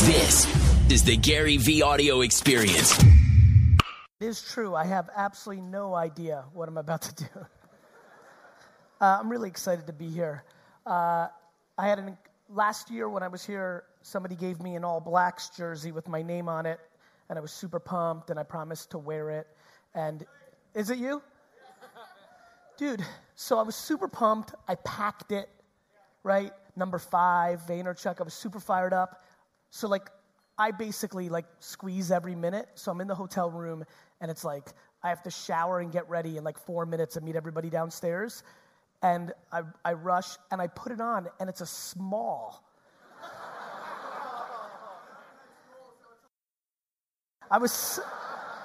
This is the Gary Vee audio experience. It is true. I have absolutely no idea what I'm about to do. Uh, I'm really excited to be here. Uh, I had an last year when I was here, somebody gave me an all blacks jersey with my name on it, and I was super pumped, and I promised to wear it. And is it you? Dude, so I was super pumped. I packed it, right? Number five, Vaynerchuk. I was super fired up. So, like, I basically like squeeze every minute. So I'm in the hotel room, and it's like I have to shower and get ready in like four minutes and meet everybody downstairs and I, I rush and I put it on, and it's a small. I was,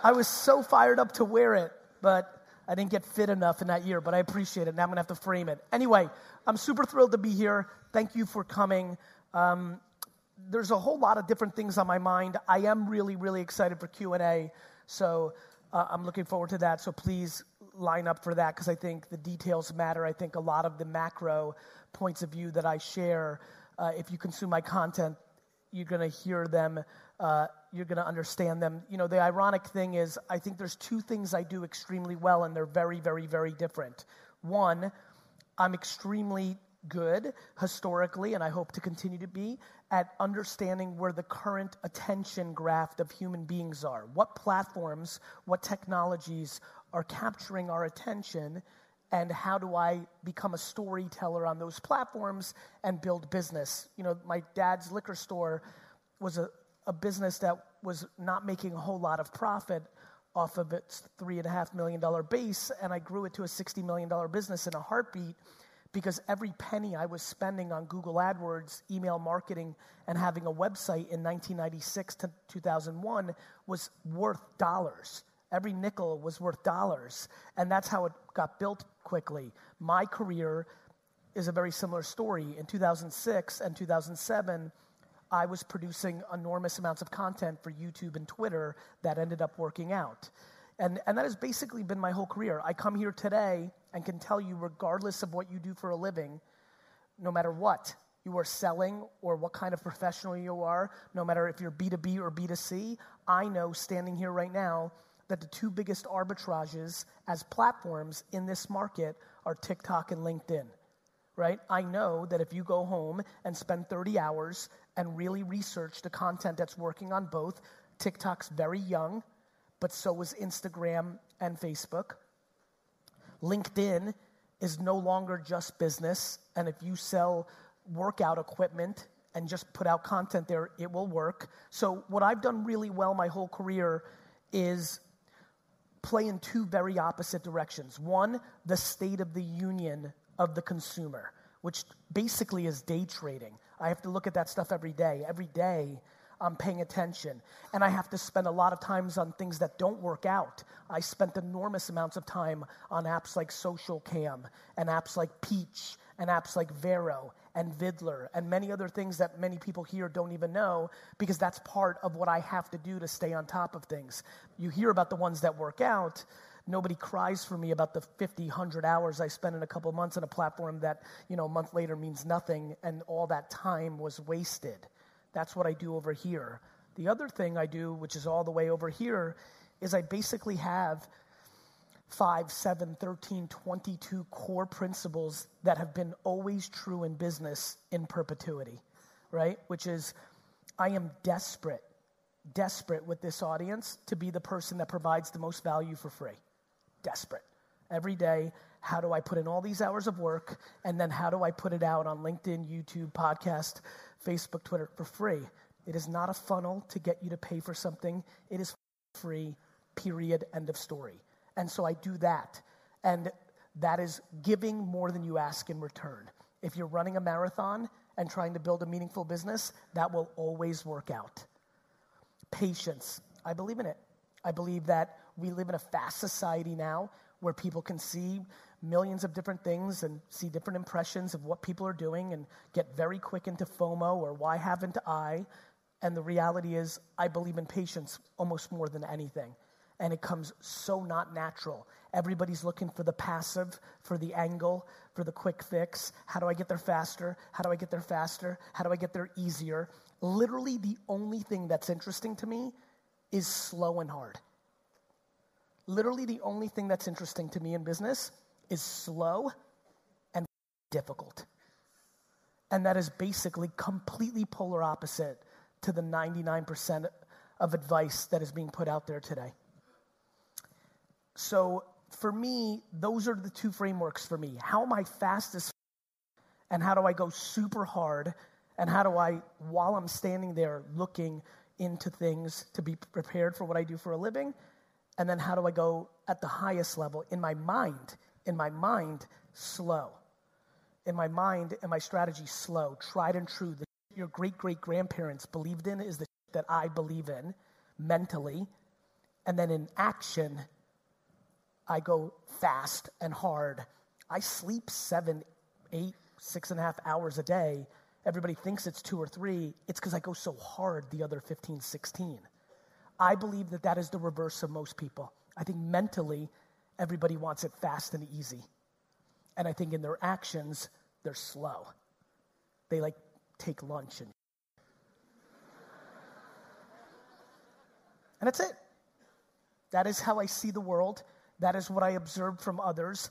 I was so fired up to wear it, but I didn't get fit enough in that year, but I appreciate it. Now I'm gonna have to frame it. Anyway, I'm super thrilled to be here. Thank you for coming. Um, there's a whole lot of different things on my mind. I am really, really excited for Q&A, so uh, I'm looking forward to that. So please line up for that because I think the details matter. I think a lot of the macro points of view that I share, uh, if you consume my content, you're going to hear them, uh, you're going to understand them. You know, the ironic thing is, I think there's two things I do extremely well, and they're very, very, very different. One, I'm extremely good historically, and I hope to continue to be, at understanding where the current attention graph of human beings are. What platforms, what technologies are capturing our attention, and how do I become a storyteller on those platforms and build business? You know, my dad's liquor store was a, a business that was not making a whole lot of profit off of its three and a half million dollar base, and I grew it to a $60 million business in a heartbeat because every penny I was spending on Google AdWords, email marketing, and having a website in 1996 to 2001 was worth dollars. Every nickel was worth dollars. And that's how it got built quickly. My career is a very similar story. In 2006 and 2007, I was producing enormous amounts of content for YouTube and Twitter that ended up working out. And, and that has basically been my whole career. I come here today and can tell you, regardless of what you do for a living, no matter what you are selling or what kind of professional you are, no matter if you're B2B or B2C, I know standing here right now that the two biggest arbitrages as platforms in this market are TikTok and LinkedIn, right? I know that if you go home and spend 30 hours and really research the content that's working on both, TikTok's very young, but so is Instagram and Facebook. LinkedIn is no longer just business, and if you sell workout equipment and just put out content there, it will work. So, what I've done really well my whole career is play in two very opposite directions. One, the state of the union of the consumer, which basically is day trading. I have to look at that stuff every day. Every day, I'm paying attention. And I have to spend a lot of times on things that don't work out. I spent enormous amounts of time on apps like Social Cam and apps like Peach and apps like Vero and Viddler and many other things that many people here don't even know because that's part of what I have to do to stay on top of things. You hear about the ones that work out. Nobody cries for me about the 50, 100 hours I spent in a couple months on a platform that, you know, a month later means nothing and all that time was wasted. That's what I do over here. The other thing I do, which is all the way over here, is I basically have 5, 7, 13, 22 core principles that have been always true in business in perpetuity, right? Which is I am desperate, desperate with this audience to be the person that provides the most value for free. Desperate. Every day, how do I put in all these hours of work? And then how do I put it out on LinkedIn, YouTube, podcast, Facebook, Twitter for free? It is not a funnel to get you to pay for something, it is free, period, end of story. And so I do that. And that is giving more than you ask in return. If you're running a marathon and trying to build a meaningful business, that will always work out. Patience. I believe in it. I believe that we live in a fast society now where people can see millions of different things and see different impressions of what people are doing and get very quick into FOMO or why haven't I? And the reality is, I believe in patience almost more than anything and it comes so not natural. Everybody's looking for the passive, for the angle, for the quick fix. How do I get there faster? How do I get there faster? How do I get there easier? literally the only thing that's interesting to me is slow and hard. Literally, the only thing that's interesting to me in business is slow and difficult. And that is basically completely polar opposite to the 99% of advice that is being put out there today. So, for me, those are the two frameworks for me. How am I fastest? And how do I go super hard? And how do I, while I'm standing there looking into things to be prepared for what I do for a living? And then how do I go at the highest level in my mind? In my mind, slow. In my mind and my strategy, slow, tried and true. The your great great grandparents believed in is the that I believe in mentally. And then in action, I go fast and hard. I sleep seven, eight, six and a half hours a day. Everybody thinks it's two or three. It's because I go so hard the other 15, 16. I believe that that is the reverse of most people. I think mentally, everybody wants it fast and easy. And I think in their actions, they're slow. They like take lunch and And that's it. That is how I see the world. That is what I observed from others.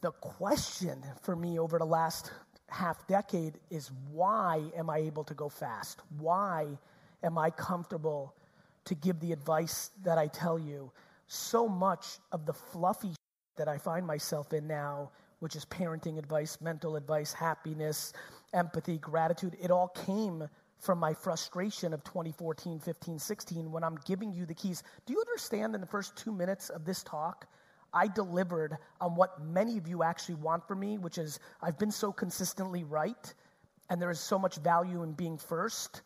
The question for me over the last half decade is why am I able to go fast? Why am I comfortable to give the advice that I tell you. So much of the fluffy that I find myself in now, which is parenting advice, mental advice, happiness, empathy, gratitude, it all came from my frustration of 2014, 15, 16 when I'm giving you the keys. Do you understand in the first two minutes of this talk, I delivered on what many of you actually want from me, which is I've been so consistently right, and there is so much value in being first,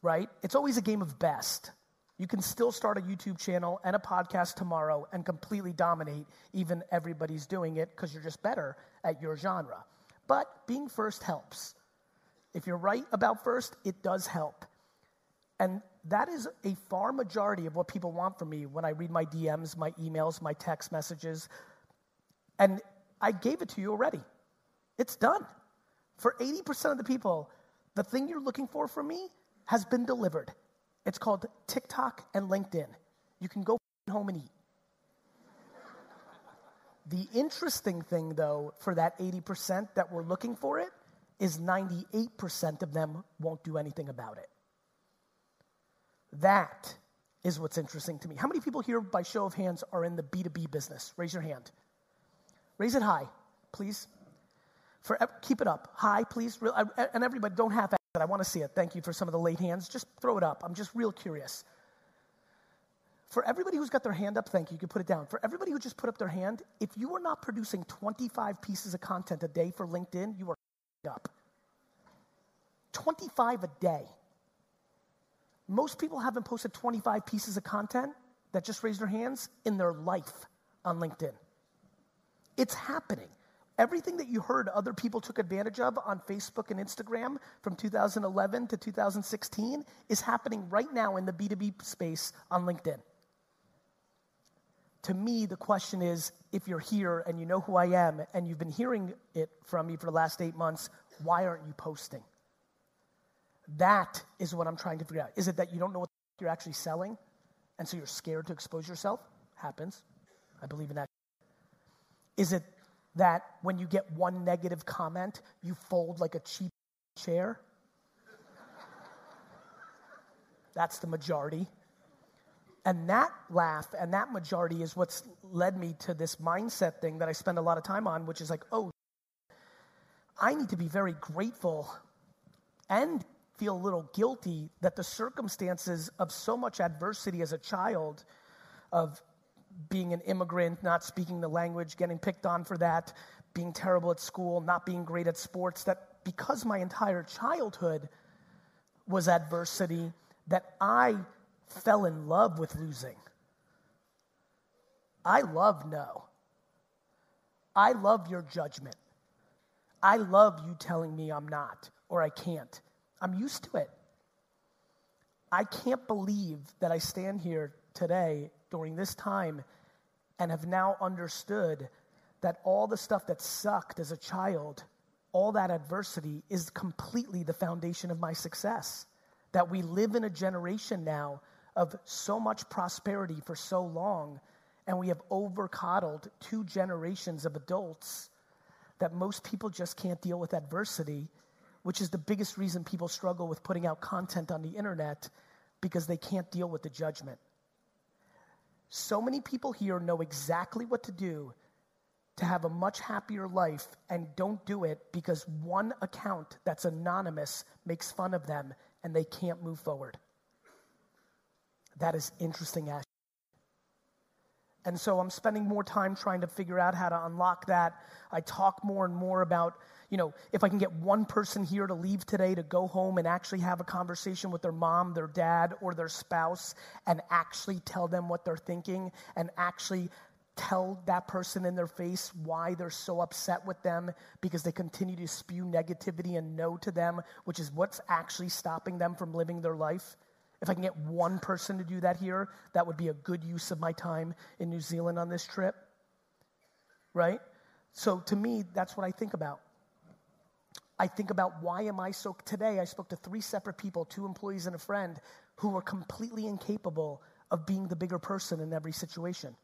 right? It's always a game of best. You can still start a YouTube channel and a podcast tomorrow and completely dominate, even everybody's doing it because you're just better at your genre. But being first helps. If you're right about first, it does help. And that is a far majority of what people want from me when I read my DMs, my emails, my text messages. And I gave it to you already. It's done. For 80% of the people, the thing you're looking for from me has been delivered. It's called TikTok and LinkedIn. You can go home and eat. the interesting thing, though, for that 80% that we're looking for it, is 98% of them won't do anything about it. That is what's interesting to me. How many people here, by show of hands, are in the B2B business? Raise your hand. Raise it high, please. For, eh, keep it up. High, please. Eh, eh, and everybody, don't half but I want to see it. Thank you for some of the late hands. Just throw it up. I'm just real curious. For everybody who's got their hand up, thank you. You can put it down. For everybody who just put up their hand, if you are not producing 25 pieces of content a day for LinkedIn, you are up. 25 a day. Most people haven't posted 25 pieces of content that just raised their hands in their life on LinkedIn. It's happening. Everything that you heard other people took advantage of on Facebook and Instagram from 2011 to 2016 is happening right now in the B2B space on LinkedIn. To me, the question is if you're here and you know who I am and you've been hearing it from me for the last eight months, why aren't you posting? That is what I'm trying to figure out. Is it that you don't know what you're actually selling and so you're scared to expose yourself? Happens. I believe in that. Is it that when you get one negative comment, you fold like a cheap chair? That's the majority. And that laugh and that majority is what's led me to this mindset thing that I spend a lot of time on, which is like, oh, I need to be very grateful and feel a little guilty that the circumstances of so much adversity as a child, of being an immigrant, not speaking the language, getting picked on for that, being terrible at school, not being great at sports, that because my entire childhood was adversity, that I fell in love with losing. I love no. I love your judgment. I love you telling me I'm not or I can't. I'm used to it. I can't believe that I stand here today during this time and have now understood that all the stuff that sucked as a child all that adversity is completely the foundation of my success. That we live in a generation now of so much prosperity for so long, and we have over coddled two generations of adults that most people just can't deal with adversity, which is the biggest reason people struggle with putting out content on the internet because they can't deal with the judgment. So many people here know exactly what to do to have a much happier life and don't do it because one account that's anonymous makes fun of them and they can't move forward. That is interesting, Ash. And so I'm spending more time trying to figure out how to unlock that. I talk more and more about, you know, if I can get one person here to leave today to go home and actually have a conversation with their mom, their dad, or their spouse and actually tell them what they're thinking and actually tell that person in their face why they're so upset with them because they continue to spew negativity and no to them, which is what's actually stopping them from living their life. If I can get one person to do that here, that would be a good use of my time in New Zealand on this trip. Right? So to me, that's what I think about. I think about why am I so. Today, I spoke to three separate people, two employees and a friend, who were completely incapable of being the bigger person in every situation.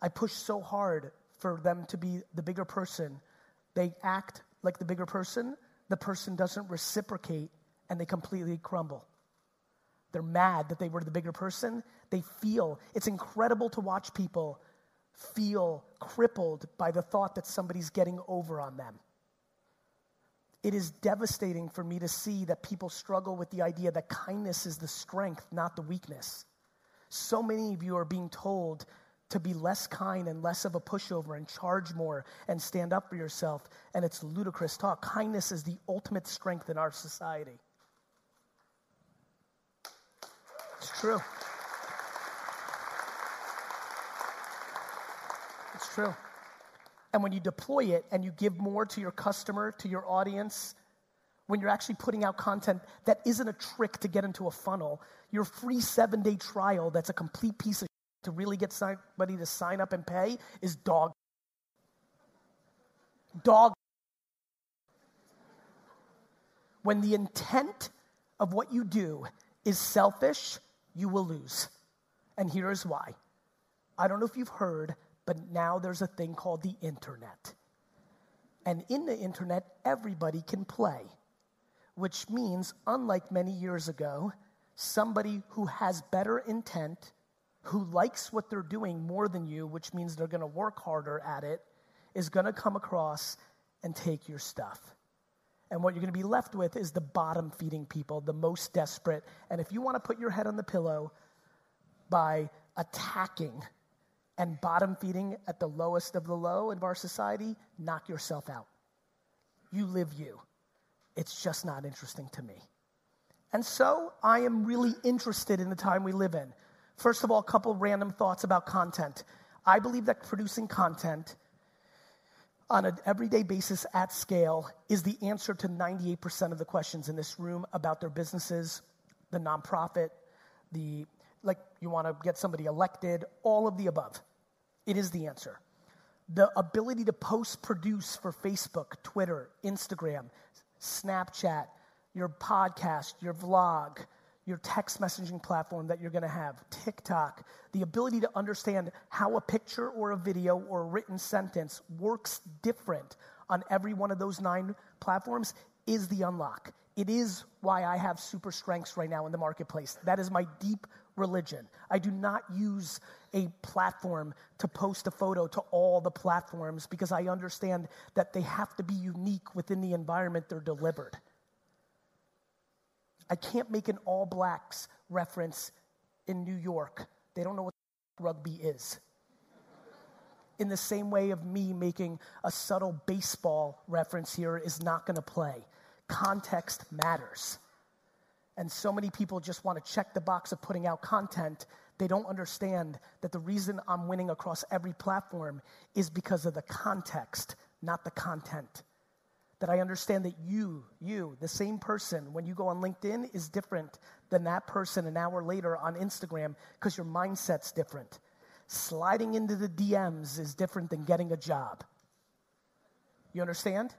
I push so hard for them to be the bigger person. They act like the bigger person, the person doesn't reciprocate, and they completely crumble. They're mad that they were the bigger person. They feel, it's incredible to watch people feel crippled by the thought that somebody's getting over on them. It is devastating for me to see that people struggle with the idea that kindness is the strength, not the weakness. So many of you are being told to be less kind and less of a pushover and charge more and stand up for yourself. And it's ludicrous talk. Kindness is the ultimate strength in our society. It's true. It's true. And when you deploy it and you give more to your customer, to your audience, when you're actually putting out content that isn't a trick to get into a funnel, your free seven day trial that's a complete piece of to really get somebody to sign up and pay is dog. Dog. When the intent of what you do is selfish, you will lose. And here's why. I don't know if you've heard, but now there's a thing called the internet. And in the internet, everybody can play, which means, unlike many years ago, somebody who has better intent who likes what they're doing more than you, which means they're to work harder at it, is to come across and take your stuff. And what you're to be left with is the bottom feeding people, the most desperate. And if you want to put your head on the pillow by attacking and bottom feeding at the lowest of the low of our society, knock yourself out. You live you. It's just not interesting to me. And so I am really interested in the time we live in. First of all, a couple random thoughts about content. I believe that producing content on an everyday basis at scale is the answer to 98% of the questions in this room about their businesses, the nonprofit, the like you want to get somebody elected, all of the above. It is the answer. The ability to post produce for Facebook, Twitter, Instagram, Snapchat, your podcast, your vlog, your text messaging platform that you're going to have, TikTok, the ability to understand how a picture or a video or a written sentence works different on every one of those nine platforms is the unlock. It is why I have super strengths right now in the marketplace. That is my deep religion. I do not use a platform to post a photo to all the platforms because I understand that they have to be unique within the environment they're delivered. I can't make an all blacks reference in New York. They don't know what rugby is. In the same way of me making a subtle baseball reference here is not going to play. Context matters. And so many people just want to check the box of putting out content. They don't understand that the reason I'm winning across every platform is because of the context, not the content that I understand that you, you, the same person, when you go on LinkedIn, is different than that person an hour later on Instagram because your mindset's different. Sliding into the DMs is different than getting a job. You understand?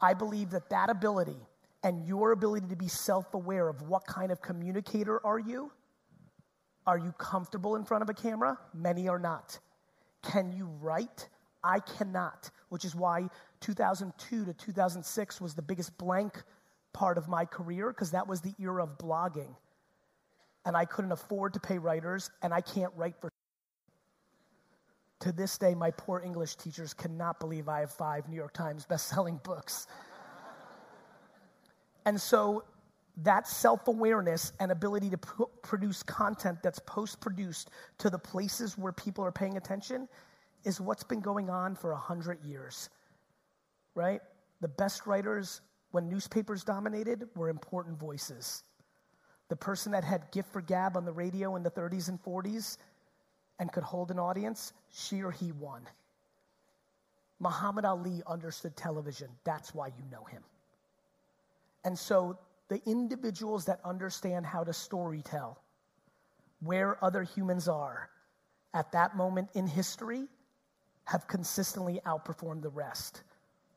I believe that that ability and your ability to be self aware of what kind of communicator are you? Are you comfortable in front of a camera? Many are not. Can you write? I cannot, which is why 2002 to 2006 was the biggest blank part of my career because that was the era of blogging. And I couldn't afford to pay writers, and I can't write for. To this day, my poor English teachers cannot believe I have five New York Times best-selling books. And so that self awareness and ability to p- produce content that's post produced to the places where people are paying attention is what's been going on for a hundred years, right? The best writers, when newspapers dominated, were important voices. The person that had gift for gab on the radio in the 30s and 40s and could hold an audience, she or he won. Muhammad Ali understood television. That's why you know him. And so the individuals that understand how to storytell, where other humans are at that moment in history, have consistently outperformed the rest.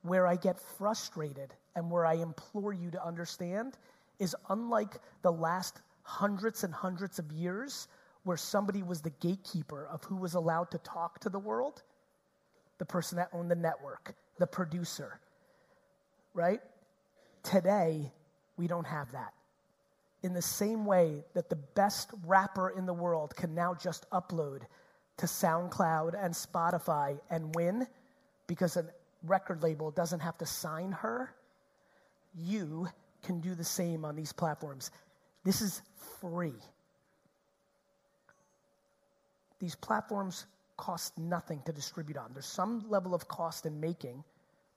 Where I get frustrated and where I implore you to understand is unlike the last hundreds and hundreds of years where somebody was the gatekeeper of who was allowed to talk to the world, the person that owned the network, the producer, right? Today, we don't have that. In the same way that the best rapper in the world can now just upload to SoundCloud and Spotify and win because a record label doesn't have to sign her, you can do the same on these platforms. This is free. These platforms cost nothing to distribute on. There's some level of cost in making,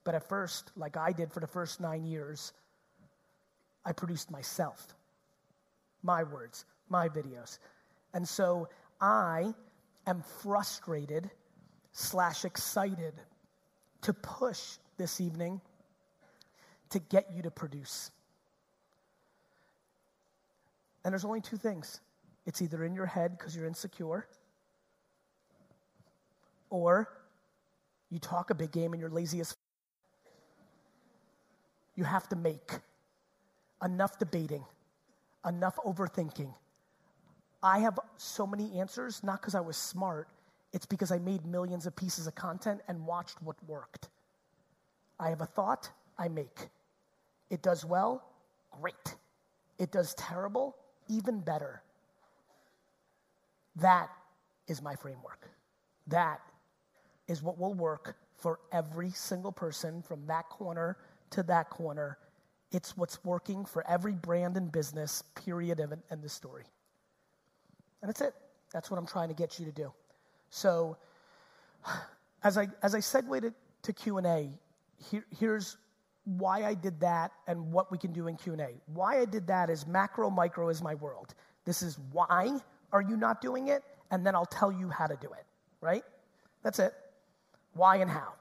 but at first, like I did for the first nine years, I produced myself. My words, my videos. And so I am frustrated slash excited to push this evening to get you to produce. And there's only two things it's either in your head because you're insecure, or you talk a big game and you're lazy as. You have to make enough debating, enough overthinking, I have so many answers, not because I was smart, it's because I made millions of pieces of content and watched what worked. I have a thought, I make. It does well, great. It does terrible, even better. That is my framework. That is what will work for every single person from that corner to that corner. It's what's working for every brand and business, period, and the story. And that's it. That's what I'm trying to get you to do. So as I, as I segue to, to Q&A, here, here's why I did that and what we can do in Q&A. Why I did that is macro, micro is my world. This is why are you not doing it? And then I'll tell you how to do it, right? That's it. Why and how.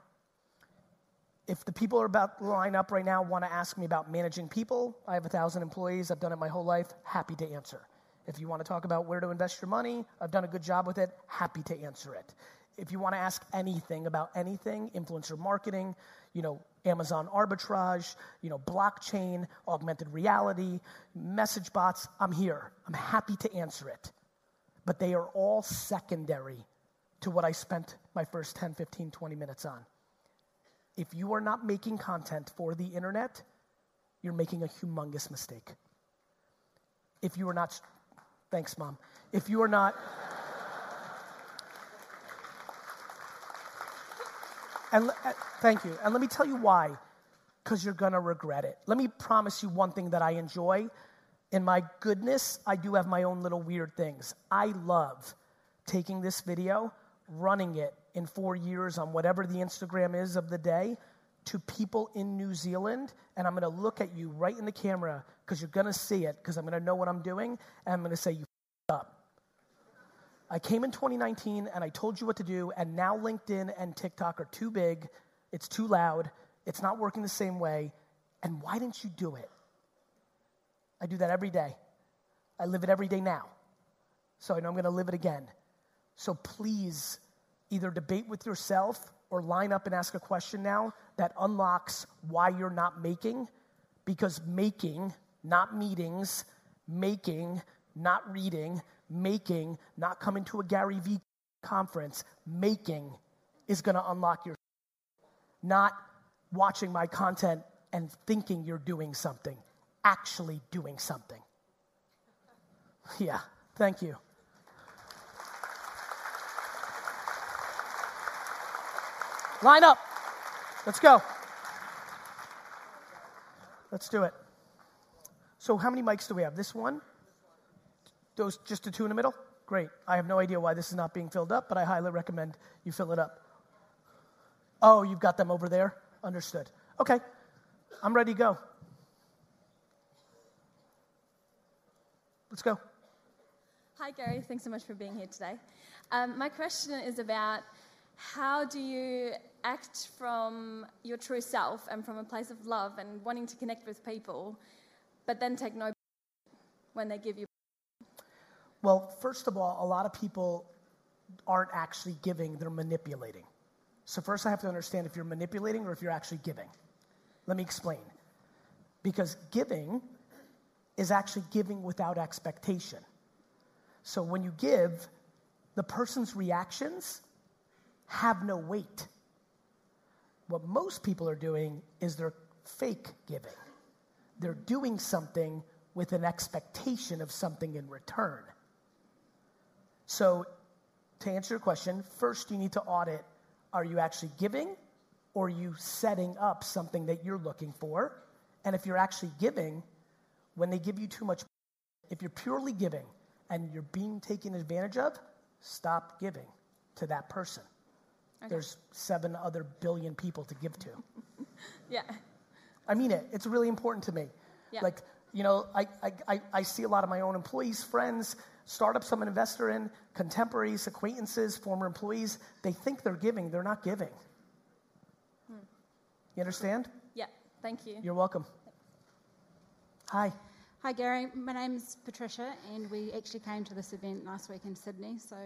If the people are about to line up right now want to ask me about managing people, I have a thousand employees, I've done it my whole life, happy to answer. If you want to talk about where to invest your money, I've done a good job with it, happy to answer it. If you want to ask anything about anything, influencer marketing, you know, Amazon arbitrage, you know, blockchain, augmented reality, message bots, I'm here. I'm happy to answer it. But they are all secondary to what I spent my first 10, 15, 20 minutes on. If you are not making content for the internet, you're making a humongous mistake. If you are not Thanks, Mom. If you are not, and uh, thank you. And let me tell you why, because you're to regret it. Let me promise you one thing that I enjoy. In my goodness, I do have my own little weird things. I love taking this video, running it in four years on whatever the Instagram is of the day to people in New Zealand, and I'm to look at you right in the camera because you're to see it because I'm to know what I'm doing, and I'm to say, You up. I came in 2019 and I told you what to do, and now LinkedIn and TikTok are too big, it's too loud, it's not working the same way, and why didn't you do it? I do that every day. I live it every day now. So I know I'm to live it again. So please either debate with yourself or line up and ask a question now that unlocks why you're not making, because making, not meetings, making, not reading, making, not coming to a Gary Vee conference, making is gonna unlock your, not watching my content and thinking you're doing something, actually doing something. Yeah, thank you. Line up. Let's go. Let's do it. So, how many mics do we have? This one? Those just the two in the middle? Great. I have no idea why this is not being filled up, but I highly recommend you fill it up. Oh, you've got them over there? Understood. Okay. I'm ready to go. Let's go. Hi, Gary. Thanks so much for being here today. Um, my question is about how do you act from your true self and from a place of love and wanting to connect with people, but then take no when they give you? Well, first of all, a lot of people aren't actually giving, they're manipulating. So, first, I have to understand if you're manipulating or if you're actually giving. Let me explain. Because giving is actually giving without expectation. So, when you give, the person's reactions have no weight. What most people are doing is they're fake giving. They're doing something with an expectation of something in return. So, to answer your question, first you need to audit are you actually giving or are you setting up something that you're looking for? And if you're actually giving, when they give you too much, if you're purely giving and you're being taken advantage of, stop giving to that person. Okay. There's seven other billion people to give to. yeah. I mean it. It's really important to me. Yeah. Like, you know, I, I, I see a lot of my own employees, friends, startups I'm an investor in, contemporaries, acquaintances, former employees. They think they're giving, they're not giving. Hmm. You understand? Yeah, thank you. You're welcome. Hi. Hi, Gary. My name's Patricia, and we actually came to this event last week in Sydney, so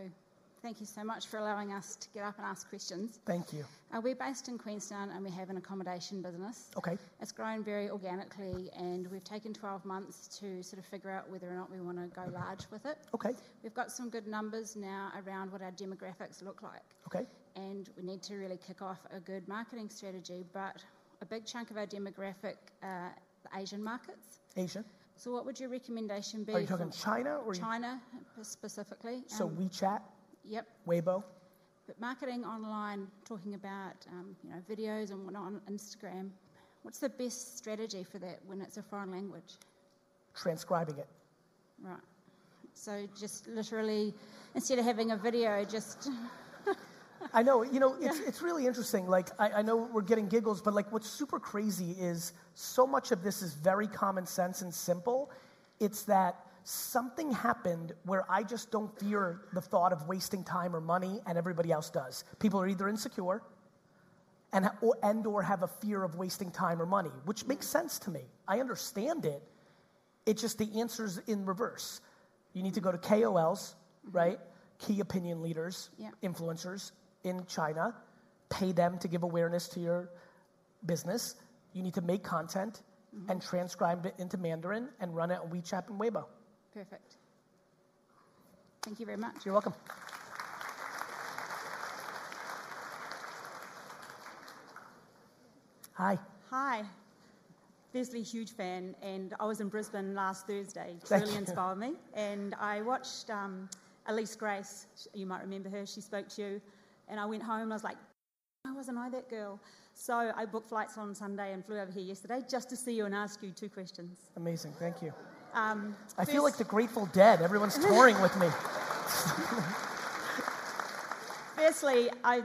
Thank you so much for allowing us to get up and ask questions. Thank you. Uh, we're based in Queenstown and we have an accommodation business. Okay. It's grown very organically and we've taken 12 months to sort of figure out whether or not we want to go large with it. Okay. We've got some good numbers now around what our demographics look like. Okay. And we need to really kick off a good marketing strategy, but a big chunk of our demographic, uh, the Asian markets. Asian. So, what would your recommendation be? Are you talking China or China you... specifically? So um, WeChat. Yep. Weibo. But marketing online, talking about um, you know videos and whatnot on Instagram, what's the best strategy for that when it's a foreign language? Transcribing it. Right. So just literally, instead of having a video, just. I know, you know, it's, it's really interesting. Like, I, I know we're getting giggles, but like, what's super crazy is so much of this is very common sense and simple. It's that something happened where I just don't fear the thought of wasting time or money, and everybody else does. People are either insecure and or, and or have a fear of wasting time or money, which makes sense to me. I understand it. It's just the answer's in reverse. You need to go to KOLs, right? Key opinion leaders, yeah. influencers in China, pay them to give awareness to your business. You need to make content mm-hmm. and transcribe it into Mandarin and run it on WeChat and Weibo. Perfect. Thank you very much. You're welcome. Hi. Hi. Leslie, huge fan, and I was in Brisbane last Thursday. It really inspired me. And I watched um, Elise Grace, you might remember her, she spoke to you. And I went home and I was like, why wasn't I that girl? So I booked flights on Sunday and flew over here yesterday just to see you and ask you two questions. Amazing, thank you. Um, I feel like the Grateful Dead. Everyone's touring with me. Firstly, I,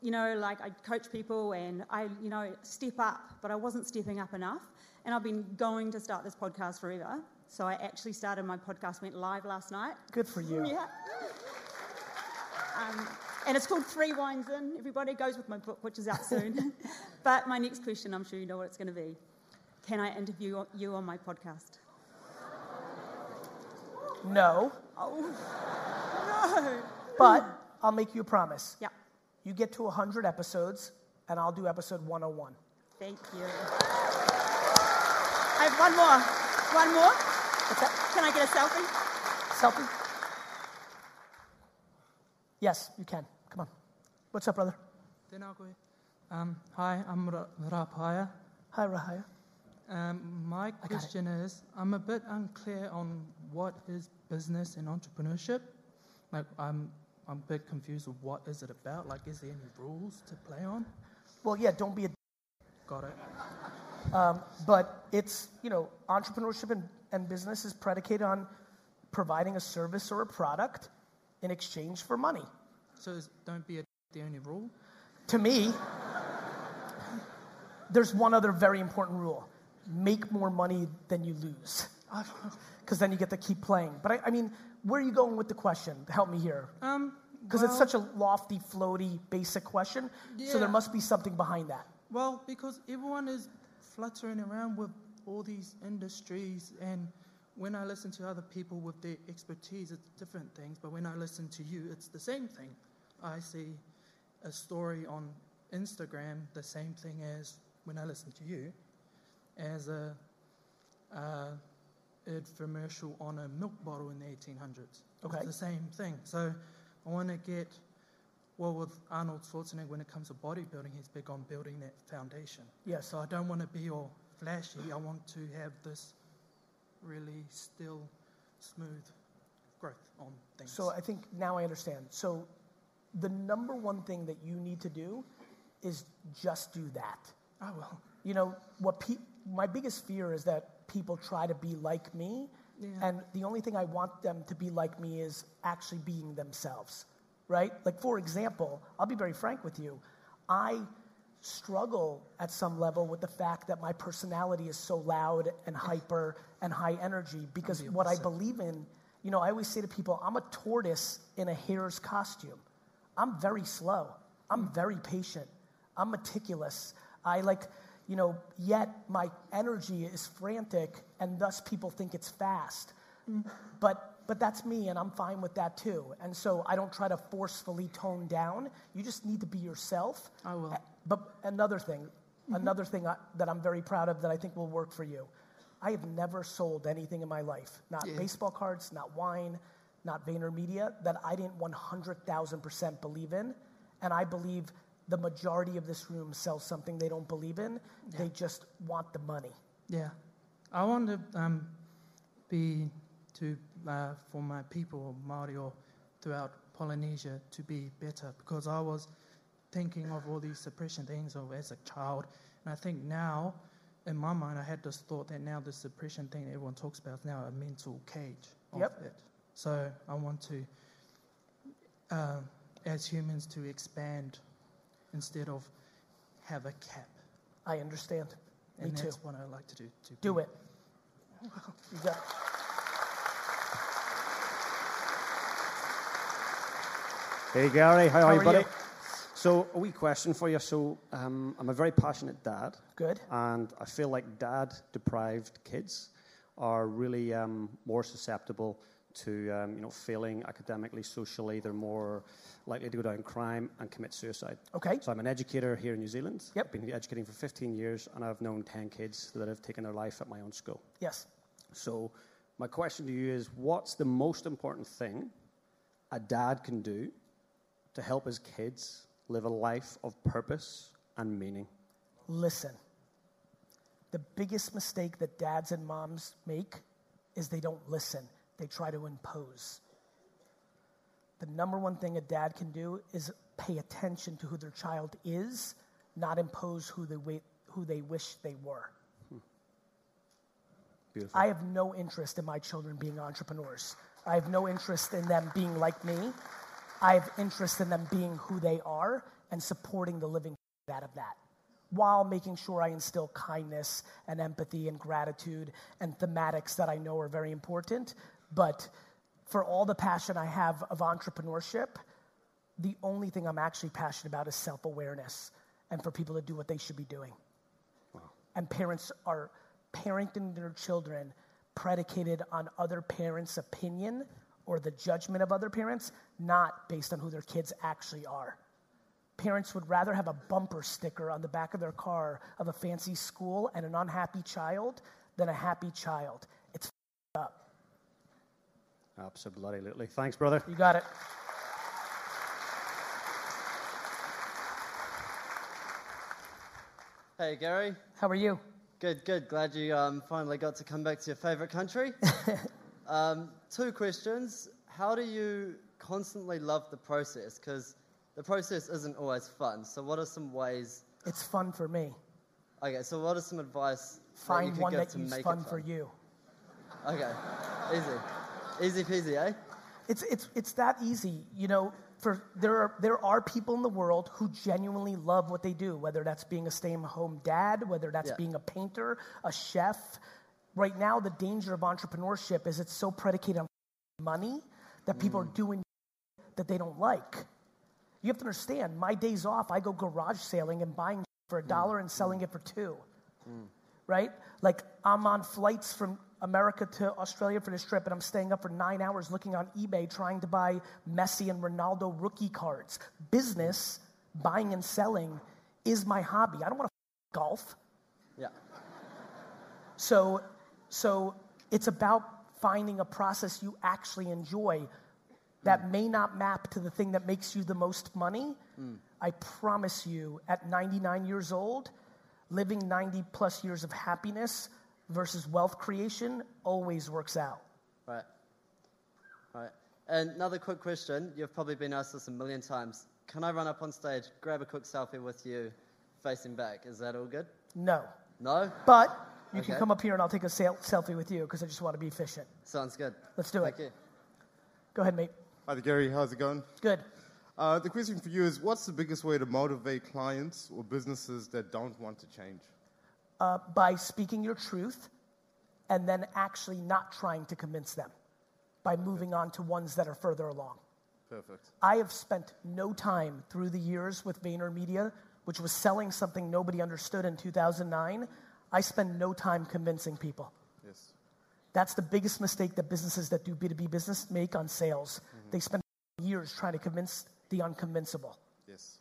you know, like I coach people and I, you know, step up, but I wasn't stepping up enough. And I've been going to start this podcast forever. So I actually started my podcast, went live last night. Good for you. Yeah. Um, and it's called Three Wines In. Everybody goes with my book, which is out soon. but my next question, I'm sure you know what it's going to be. Can I interview you on my podcast? No. Oh, no. But I'll make you a promise. Yeah. You get to 100 episodes, and I'll do episode 101. Thank you. I have one more. One more. What's that? Can I get a selfie? Selfie? Yes, you can. Come on. What's up, brother? Tēnā. Um, hi, I'm Ra- Rapaya. Hi, Rahaya. Um, my question is I'm a bit unclear on what is business and entrepreneurship. Like, I'm, I'm a bit confused with what is it about. Like, is there any rules to play on? Well, yeah, don't be a Got it. Um, but it's you know entrepreneurship and, and business is predicated on providing a service or a product in exchange for money So is, don't be a the only rule? to me there's one other very important rule make more money than you lose because then you get to keep playing. But I, I mean where are you going with the question? Help me here. Um, because it's such a lofty floaty basic question. So there must be something behind that. Well, because everyone is fluttering around with all these industries, and when I listen to other people with their expertise, it's different things. But when I listen to you, it's the same thing. I see a story on Instagram, the same thing as when I listen to you, as a uh, infomercial on a milk bottle in the 1800s. Okay. It's the same thing. So I want to get well, with Arnold Schwarzenegger, when it comes to bodybuilding, he's big on building that foundation. Yeah. So I don't want to be all flashy. I want to have this really still, smooth growth on things. So I think now I understand. So the number one thing that you need to do is just do that. oh well, You know, what pe- my biggest fear is that people try to be like me, Yeah. and the only thing I want them to be like me is actually being themselves, right? Like, for example, I'll be very frank with you. I struggle at some level with the fact that my personality is so loud and hyper and high energy because what I believe in, you know, I always say to people, I'm a tortoise in a hare's costume. I'm very slow. I'm very patient. I'm meticulous. I like, you know, yet my energy is frantic and thus people think it's fast. But but that's me and I'm fine with that too. And so I don't try to forcefully tone down. You just need to be yourself. I will. But another thing, another thing I, that I'm very proud of that I think will work for you. I have never sold anything in my life, not Yeah. baseball cards, not wine, not VaynerMedia, that I didn't 100,000% believe in. And I believe the majority of this room sells something they don't believe in. They just want the money. yeah. I want to um, be to uh, for my people, Maori or throughout Polynesia, to be better because I was thinking of all these suppression things of as a child, and I think now, in my mind, I had this thought that now the suppression thing everyone talks about is now a mental cage of Yep. it. So I want to, uh, as humans, to expand instead of have a cap, I understand. and Me too. that's what I like to do. To Do be- it. You got Hey Gary, how, How are you, buddy? you? So, a wee question for you. So, um, I'm a very passionate dad, good. and I feel like dad-deprived kids are really um, more susceptible to, um, you know, failing academically, socially. They're more likely to go down crime and commit suicide. Okay. So, I'm an educator here in New Zealand. Yep. I've been educating for 15 years, and I've known 10 kids that have taken their life at my own school. Yes. So, my question to you is what's the most important thing a dad can do to help his kids live a life of purpose and meaning? Listen. The biggest mistake that dads and moms make is they don't listen. They try to impose. The number one thing a dad can do is pay attention to who their child is, not impose who they, who they wish they were. Beautiful. I have no interest in my children being entrepreneurs. I have no interest in them being like me. I have interest in them being who they are and supporting the living out of that while making sure I instill kindness and empathy and gratitude and thematics that I know are very important. But for all the passion I have of entrepreneurship, the only thing I'm actually passionate about is self awareness and for people to do what they should be doing and parents are parenting their children predicated on other parents' opinion or the judgment of other parents, not based on who their kids actually are. parents would rather have a bumper sticker on the back of their car of a fancy school and an unhappy child than a happy child. It's up. Absolutely. Thanks, brother. You got it. Hey, Gary. How are you? Good, good. Glad you um, finally got to come back to your favorite country. um, two questions. How do you constantly love the process? Because the process isn't always fun. So, what are some ways? It's fun for me. Okay, so what are some advice? Find that you one give that make fun fun for you. Okay, easy, easy peasy, eh? It's, it's, it's that easy. You know, for, there, are, there are people in the world who genuinely love what they do, whether that's being a stay at home dad, whether that's Yeah. being a painter, a chef. Right now, the danger of entrepreneurship is it's so predicated on money that people Mm. are doing that they don't like. You have to understand, my days off, I go garage sailing and buying for a Mm. dollar and selling it for two right? Like I'm on flights from America to Australia for this trip, and I'm staying up for nine hours looking on eBay trying to buy Messi and Ronaldo rookie cards. Business, buying and selling, is my hobby. I don't want to golf. Yeah. So, so it's about finding a process you actually enjoy that hmm. may not map to the thing that makes you the most money. Hmm. I promise you, at 99 years old, living 90 plus years of happiness versus wealth creation always works out. Right. Right. And another quick question. You've probably been asked this a million times. Can I run up on stage, grab a quick selfie with you, facing back? Is that all good? No. No? But you can come up here and I'll take a sel- selfie with you because I just want to be efficient. Sounds good. Let's do it. Thank you. Go ahead, mate. Hi there, Gary. How's it going? Good. Uh, the question for you is what's the biggest way to motivate clients or businesses that don't want to change? Uh, by speaking your truth and then actually not trying to convince them by moving on to ones that are further along. Perfect. I have spent no time through the years with VaynerMedia, which was selling something nobody understood in 2009. I spend no time convincing people. Yes. That's the biggest mistake that businesses that do B2B business make on sales. They spend years trying to convince the unconvincible. Yes.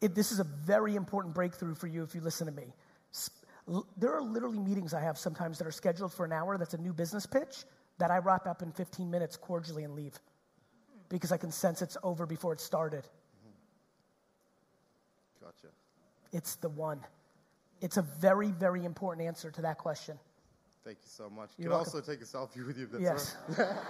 It, this is a very important breakthrough for you if you listen to me. S- l- There are literally meetings I have sometimes that are scheduled for an hour that's a new business pitch that I wrap up in 15 minutes cordially and leave because I can sense it's over before it started. Gotcha. It's the one. It's a very, very important answer to that question. Thank you so much. You're Can I welcome. also take a selfie with you if that's Yes. all right?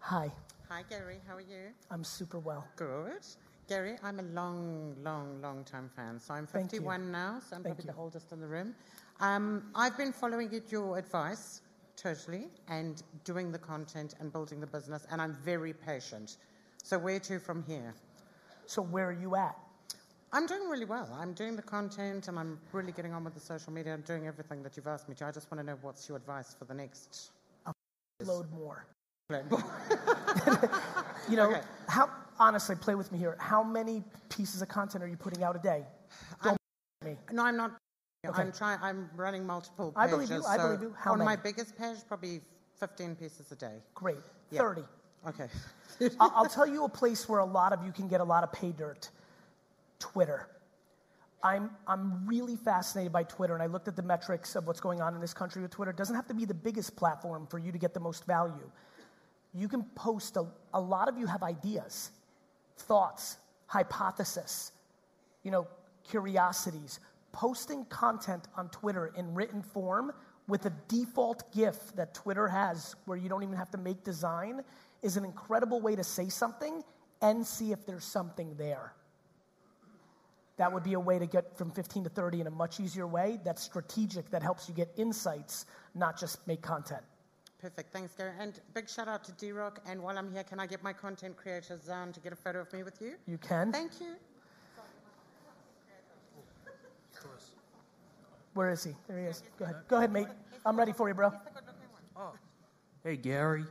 Hi, Hi, Gary. How are you? I'm super well. Good. Gary, I'm a long, long, long time fan. So I'm 51 now, so I'm Thank probably you. the oldest in the room. Um, I've been following it, your advice totally and doing the content and building the business, and I'm very patient. So, where to from here? So, where are you at? I'm doing really well. I'm doing the content and I'm really getting on with the social media. I'm doing everything that you've asked me to. I just want to know what's your advice for the next. Load more. Okay. You know, Okay. how honestly, play with me here. How many pieces of content are you putting out a day? Don't me. No, I'm not. Okay. I'm trying. I'm running multiple pages. I believe you, I so believe you. How on my biggest page, probably 15 pieces a day. Great. Yeah. 30. Okay. I'll tell you a place where a lot of you can get a lot of pay dirt Twitter. I'm, I'm really fascinated by Twitter, and I looked at the metrics of what's going on in this country with Twitter. It doesn't have to be the biggest platform for you to get the most value. You can post, a, a lot of you have ideas, thoughts, hypothesis, you know, curiosities. Posting content on Twitter in written form with a default GIF that Twitter has where you don't even have to make design is an incredible way to say something and see if there's something there. That would be a way to get from 15 to 30 in a much easier way. That's strategic, that helps you get insights, not just make content. Perfect. Thanks, Gary. And big shout out to D Rock. And while I'm here, can I get my content creator, on to get a photo of me with you? You can. Thank you. Where is he? There he is. Go ahead. Go ahead, mate. I'm ready for you, bro. Hey Gary,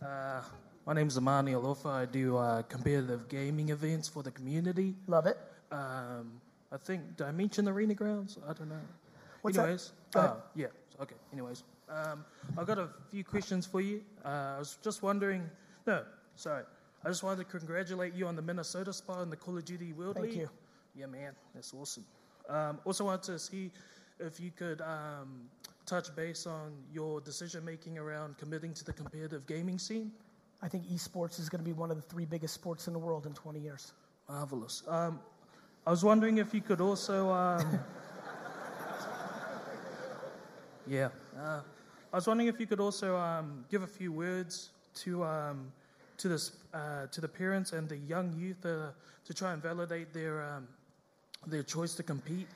uh, my name's Amani Alofa. I do uh, competitive gaming events for the community. Love it. Um, I think did I mention Arena Grounds? I don't know. What's? Anyways, Go ahead. oh, yeah. Okay. Anyways, um, I've got a few questions for you. Uh, I was just wondering. No, sorry. I just wanted to congratulate you on the Minnesota spot in the Call of Duty World Thank League. you. Yeah, man, that's awesome. Um, also wanted to see if you could um, touch base on your decision making around committing to the competitive gaming scene. I think esports is going to be one of the three biggest sports in the world in 20 years. Marvelous. Um, I was wondering if you could also. Um, yeah. Uh, I was wondering if you could also um, give a few words to um, to this uh, to the parents and the young youth uh, to try and validate their um, their choice to compete.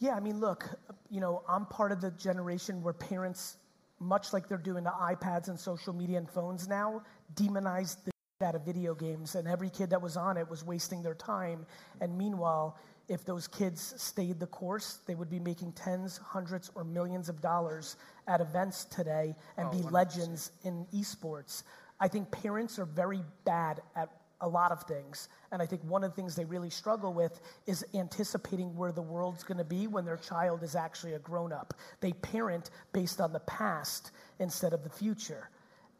Yeah, I mean, look, you know, I'm part of the generation where parents, much like they're doing to iPads and social media and phones now, demonized the out of video games, and every kid that was on it was wasting their time. And meanwhile, if those kids stayed the course, they would be making tens, hundreds, or millions of dollars at events today and Oh, be 100%. legends in esports. I think parents are very bad at a lot of things. And I think one of the things they really struggle with is anticipating where the world's going to be when their child is actually a grown up. They parent based on the past instead of the future.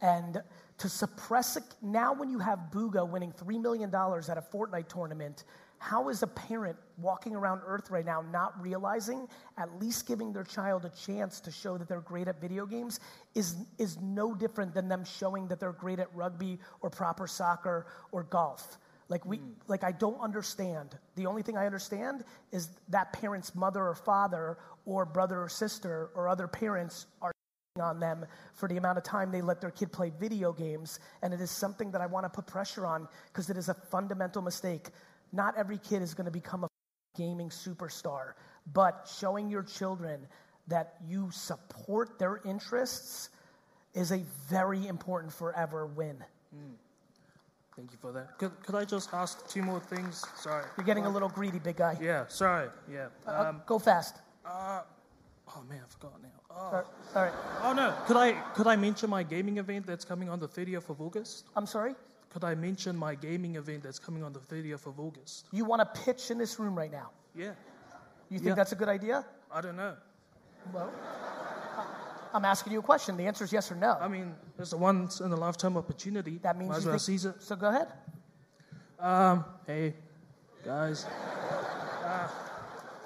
And to suppress it, now when you have Bugha winning $3 million at a Fortnite tournament, how is a parent walking around Earth right now not realizing, at least giving their child a chance to show that they're great at video games is, is no different than them showing that they're great at rugby or proper soccer or golf? Like we, mm. like I don't understand. The only thing I understand is that parent's mother or father or brother or sister or other parents are on them for the amount of time they let their kid play video games. And it is something that I want to put pressure on because it is a fundamental mistake. Not every kid is going to become a gaming superstar, but showing your children that you support their interests is a very important forever win. Thank you for that. Could, could I just ask two more things? Sorry. You're getting a little greedy, big guy. Yeah, sorry. Yeah. Uh, Um, go fast. uh, oh man, I forgot now. Oh. Sorry. All right. Oh no, could I could I mention my gaming event that's coming on the 30th of August? I'm sorry? Could I mention my gaming event that's coming on the 30th of August? You want to pitch in this room right now? Yeah. You think Yeah. that's a good idea? I don't know. Well, I'm asking you a question. The answer is yes or no. I mean, it's a once in a lifetime opportunity. that means Might you well seize it. So go ahead. Um, hey, guys. Uh,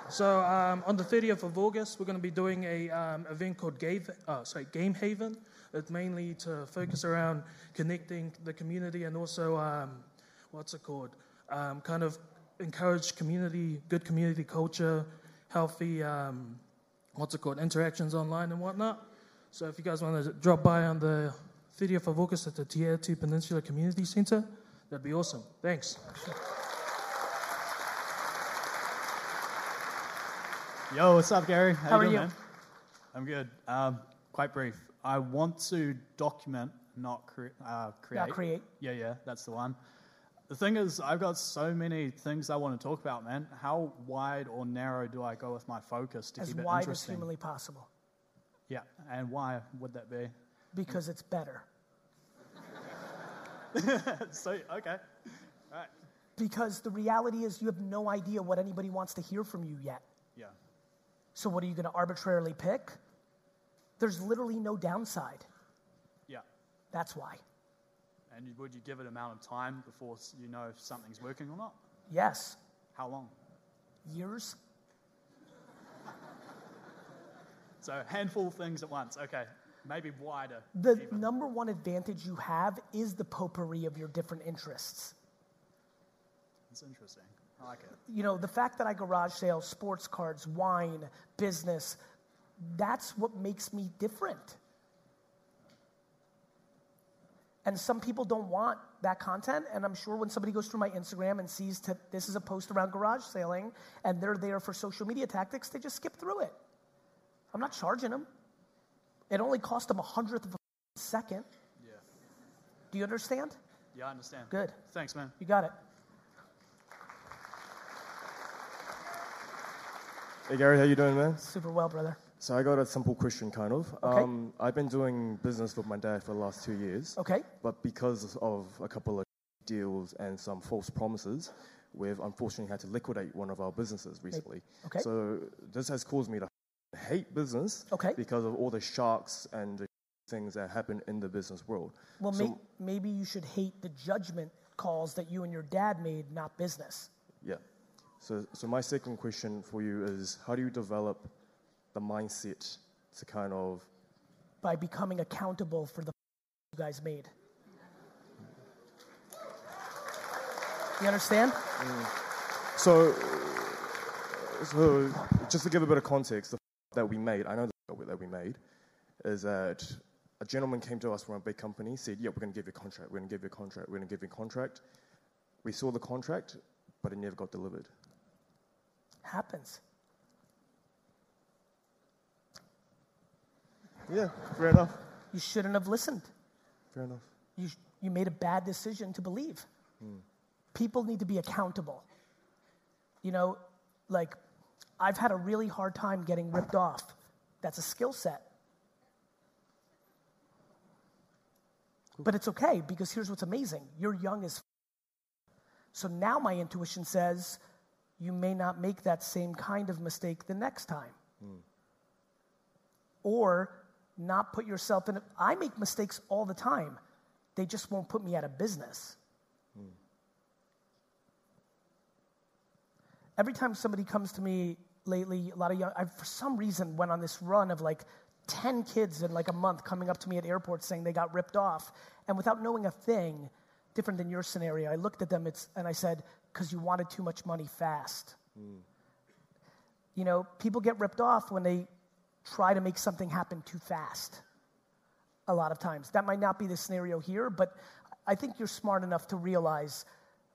so um, on the 30th of August, we're going to be doing a um, event called Game, uh, sorry, Game Haven. It's mainly to focus around connecting the community and also um, what's it called? Um, kind of encourage community, good community culture, healthy, um, what's it called, interactions online and whatnot. So if you guys want to drop by on the 30th of August at the Tier 2 Peninsula Community Center, that'd be awesome. Thanks. Yo, what's up, Gary? How, How are doing, you? man? I'm good. Um, quite brief. I want to document, not cre- uh, create. create. Yeah, yeah, that's the one. The thing is, I've got so many things I want to talk about, man. How wide or narrow do I go with my focus to As keep it wide as interesting? humanly possible Yeah, and why would that be? because it's better. so, okay. All right. Because the reality is you have no idea what anybody wants to hear from you yet. Yeah. So what are you going to arbitrarily pick? There's literally no downside. Yeah. That's why. And would you give it amount of time before you know if something's working or not? Yes. How long? Years. So, a handful of things at once. Okay. Maybe wider. The number one advantage you have is the potpourri of your different interests. It's interesting. I like it. You know, the fact that I garage sale sports cards, wine, business, that's what makes me different. And some people don't want that content. And I'm sure when somebody goes through my Instagram and sees to, this is a post around garage sailing and they're there for social media tactics, they just skip through it. I'm not charging them. It only cost them a hundredth of a second. Yeah. Do you understand? Yeah, I understand. Good. Thanks, man. You got it. Hey Gary, how you doing, man? Super well, brother. So I got a simple question, kind of. Okay. Um, I've been doing business with my dad for the last two years. Okay. But because of a couple of deals and some false promises, we've unfortunately had to liquidate one of our businesses recently. Okay. So this has caused me to hate business. Okay. Because of all the sharks and the things that happen in the business world. Well, So- may, maybe you should hate the judgment calls that you and your dad made, not business. Yeah. So, so my second question for you is how do you develop the mindset to kind of by becoming accountable for the you guys made. You understand? Mm. So, so just to give a bit of context, the that we made, I know the that we made, is that a gentleman came to us from a big company, said, "Yeah, we're going to give you a contract. We're going to give you a contract. We're going to give you a contract." We saw the contract, but it never got delivered. Happens. Yeah, fair enough. You shouldn't have listened. Fair enough. You, sh- you made a bad decision to believe. Hmm. People need to be accountable. You know, like, I've had a really hard time getting ripped off. That's a skill set. But it's okay because here's what's amazing you're young as f- so now my intuition says you may not make that same kind of mistake the next time. Or not put yourself in a, I make mistakes all the time. They just won't put me out of business. Every time somebody comes to me lately, a lot of young, I for some reason went on this run of like 10 kids in like a month coming up to me at airports saying they got ripped off. And without knowing a thing, different than your scenario, I looked at them it's, and I said, because you wanted too much money fast. Hmm. You know, people get ripped off when they try to make something happen too fast. A lot of times. That might not be the scenario here, but I think you're smart enough to realize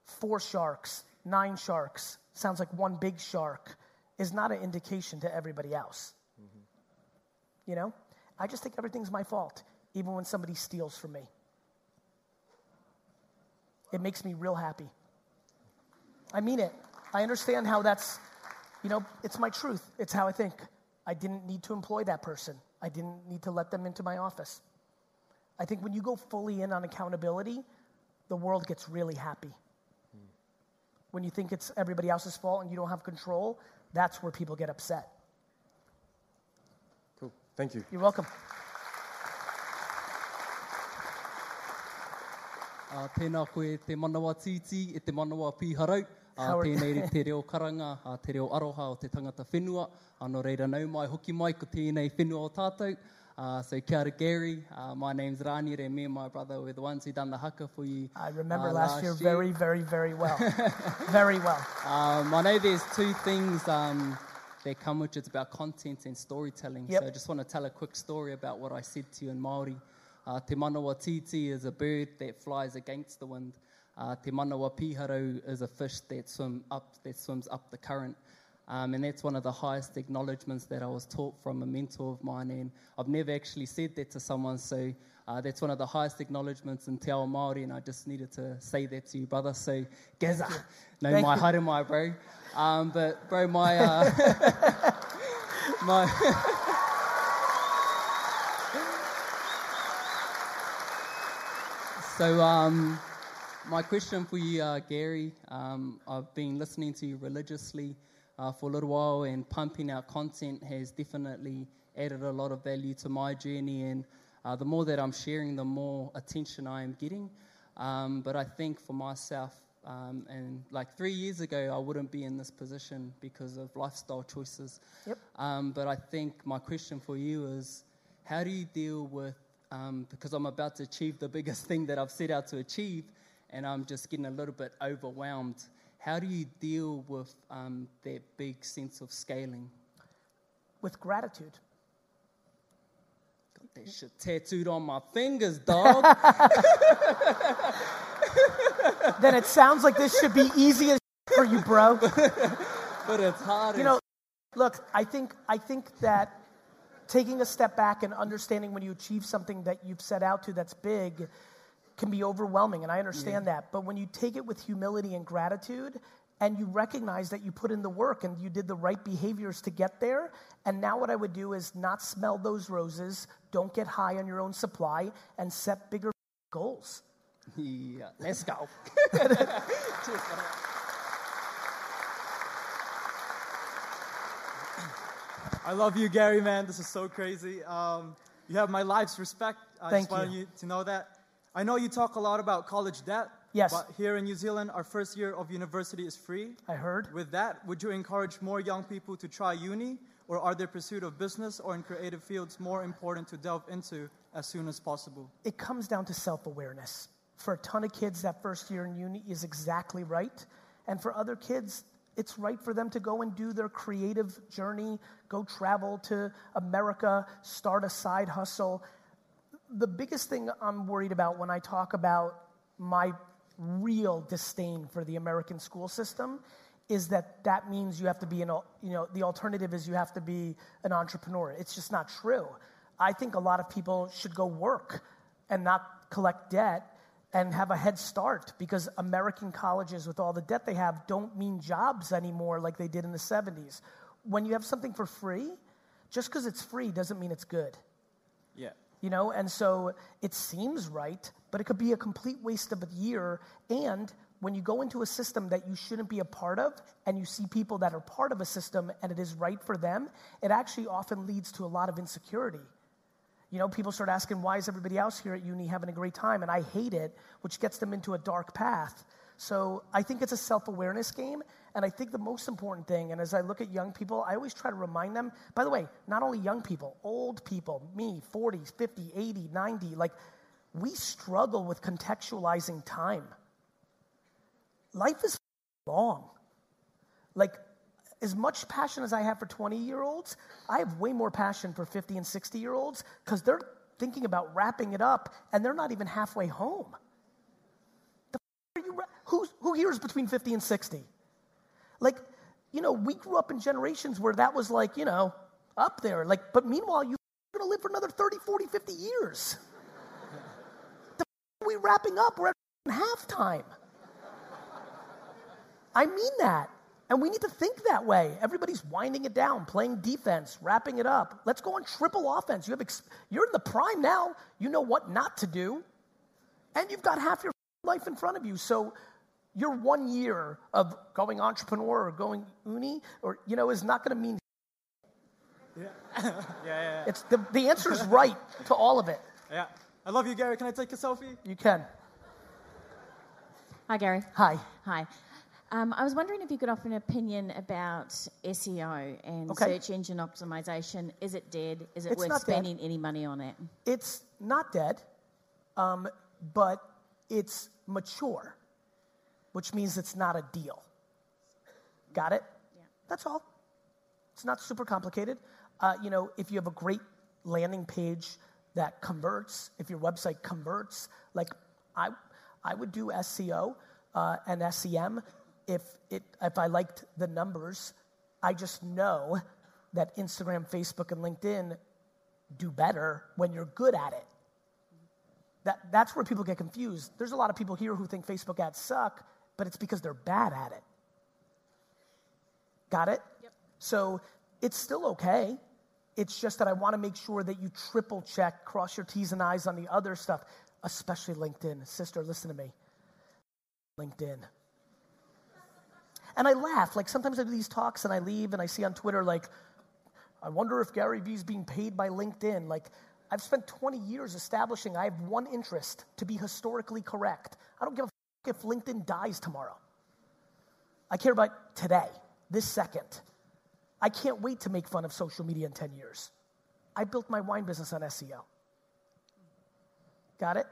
four sharks, nine sharks, sounds like one big shark, is not an indication to everybody else. Mm-hmm. You know? I just think everything's my fault, even when somebody steals from me. It makes me real happy. I mean it. I understand how that's, you know, it's my truth. It's how I think. I didn't need to employ that person, I didn't need to let them into my office. I think when you go fully in on accountability, the world gets really happy. When you think it's everybody else's fault and you don't have control, that's where people get upset. Cool. Thank you. You're welcome. Uh, tēnā koe te manawa titi e te manawa piharau. Uh, Howard. tēnei te reo karanga, uh, te reo aroha o te tangata whenua. Anō reira nau mai hoki mai ko tēnei whenua o tātou. Uh, so kia ora Gary, uh, my name's Rani, re me and my brother were the ones who done the haka for you. I remember uh, last year very, very, very well. very well. Um, I know there's two things um, that come which it's about content and storytelling. Yep. So I just want to tell a quick story about what I said to you in Māori. Uh, te manawa titi is a bird that flies against the wind. Uh, te manawa piharau is a fish that, swim up, that swims up the current. Um, and that's one of the highest acknowledgements that I was taught from a mentor of mine. And I've never actually said that to someone. So uh, that's one of the highest acknowledgements in Te Ao Māori. And I just needed to say that to you, brother. So, Gaza, no Thank mai you. haere mai, bro. Um, but, bro, my. Uh, my So, um, my question for you, uh, Gary, um, I've been listening to you religiously uh, for a little while, and pumping out content has definitely added a lot of value to my journey. And uh, the more that I'm sharing, the more attention I am getting. Um, but I think for myself, um, and like three years ago, I wouldn't be in this position because of lifestyle choices. Yep. Um, but I think my question for you is how do you deal with, um, because I'm about to achieve the biggest thing that I've set out to achieve, and I'm just getting a little bit overwhelmed. How do you deal with um, that big sense of scaling? With gratitude. Got that shit tattooed on my fingers, dog. then it sounds like this should be easy as for you, bro. but it's hard. You know, look, I think I think that taking a step back and understanding when you achieve something that you've set out to that's big can be overwhelming, and I understand that. But when you take it with humility and gratitude, and you recognize that you put in the work and you did the right behaviors to get there, and now what I would do is not smell those roses, don't get high on your own supply, and set bigger goals. Yeah, let's go. I love you, Gary, man. This is so crazy. Um, you you have my life's respect. I Thank just wanted you. you to know that. I know you talk a lot about college debt. Yes. But here in New Zealand, our first year of university is free. I heard. With that, would you encourage more young people to try uni, or are their pursuit of business or in creative fields more important to delve into as soon as possible? it comes down to self awareness. For a ton of kids, that first year in uni is exactly right. And for other kids, it's right for them to go and do their creative journey, go travel to America, start a side hustle. The biggest thing I'm worried about when I talk about my real disdain for the American school system is that that means you have to be an you know the alternative is you have to be an entrepreneur. It's just not true. I think a lot of people should go work and not collect debt and have a head start because american colleges with all the debt they have don't mean jobs anymore like they did in the 70s when you have something for free just because it's free doesn't mean it's good. Yeah. You know? And so it seems right but it could be a complete waste of a year. And when you go into a system that you shouldn't be a part of and you see people that are part of a system and it is right for them it actually often leads to a lot of insecurity. You know people start asking why is everybody else here at uni having a great time? And i hate it which gets them into a dark path. So i think it's a self-awareness game and i think the most important thing and as i look at young people i always try to remind them by the way not only young people old people me 40s 50 80 90 like we struggle with contextualizing time life is long like as much passion as I have for 20 year olds, I have way more passion for 50 and 60 year olds because they're thinking about wrapping it up and they're not even halfway home. The f- are you, ra- who here is between 50 and 60? Like, you know, we grew up in generations where that was like, you know, up there. Like, but meanwhile, you're going to live for another 30, 40, 50 years. The are we wrapping up? We're at halftime. I mean that. And we need to think that way. Everybody's winding it down, playing defense, wrapping it up. Let's go on triple offense. You have ex- you're in the prime now. You know what not to do. And you've got half your life in front of you. So your one year of going entrepreneur or going uni or you know is not going to mean Yeah. yeah, yeah, yeah. it's the, the answer is right to all of it. Yeah. I love you, Gary. Can I take a selfie? You can. Hi, Gary. Hi. Hi. Um, I was wondering if you could offer an opinion about SEO and Okay. search engine optimization. Is it dead? Is it It's worth not dead. spending any money on it? It's not dead, um, but it's mature, which means it's not a deal. Got it? Yeah. That's all. It's not super complicated. Uh, you know, if you have a great landing page that converts, if your website converts, like I, I would do SEO uh, and SEM if it if I liked the numbers. I just know that Instagram, Facebook, and LinkedIn do better when you're good at it. That, that's where people get confused. There's a lot of people here who think Facebook ads suck, but it's because they're bad at it. Got it? Yep. So it's still okay. It's just that I want to make sure that you triple check, cross your T's and I's on the other stuff, especially LinkedIn. Sister, listen to me. LinkedIn. And I laugh. Like sometimes I do these talks and I leave and I see on Twitter, like, I wonder if Gary Vee's being paid by LinkedIn. Like, I've spent 20 years establishing I have one interest to be historically correct. I don't give a if LinkedIn dies tomorrow. I care about today, this second. I can't wait to make fun of social media in 10 years. I built my wine business on SEO. Got it?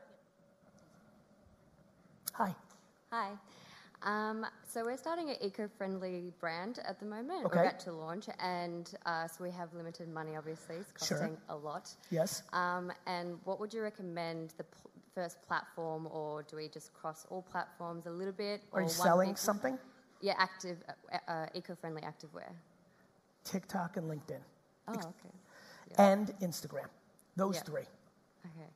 Hi. Hi. Um, so we're starting an eco-friendly brand at the moment. Okay. We're about to launch, and uh, so we have limited money. Obviously, it's Sure. costing a lot. Yes. Um, and what would you recommend the first platform, or do we just cross all platforms a little bit? Are or you selling something? Yeah, active, uh, uh, eco-friendly activewear. TikTok and LinkedIn. Oh, okay. And Instagram. Those Yeah. three. Okay.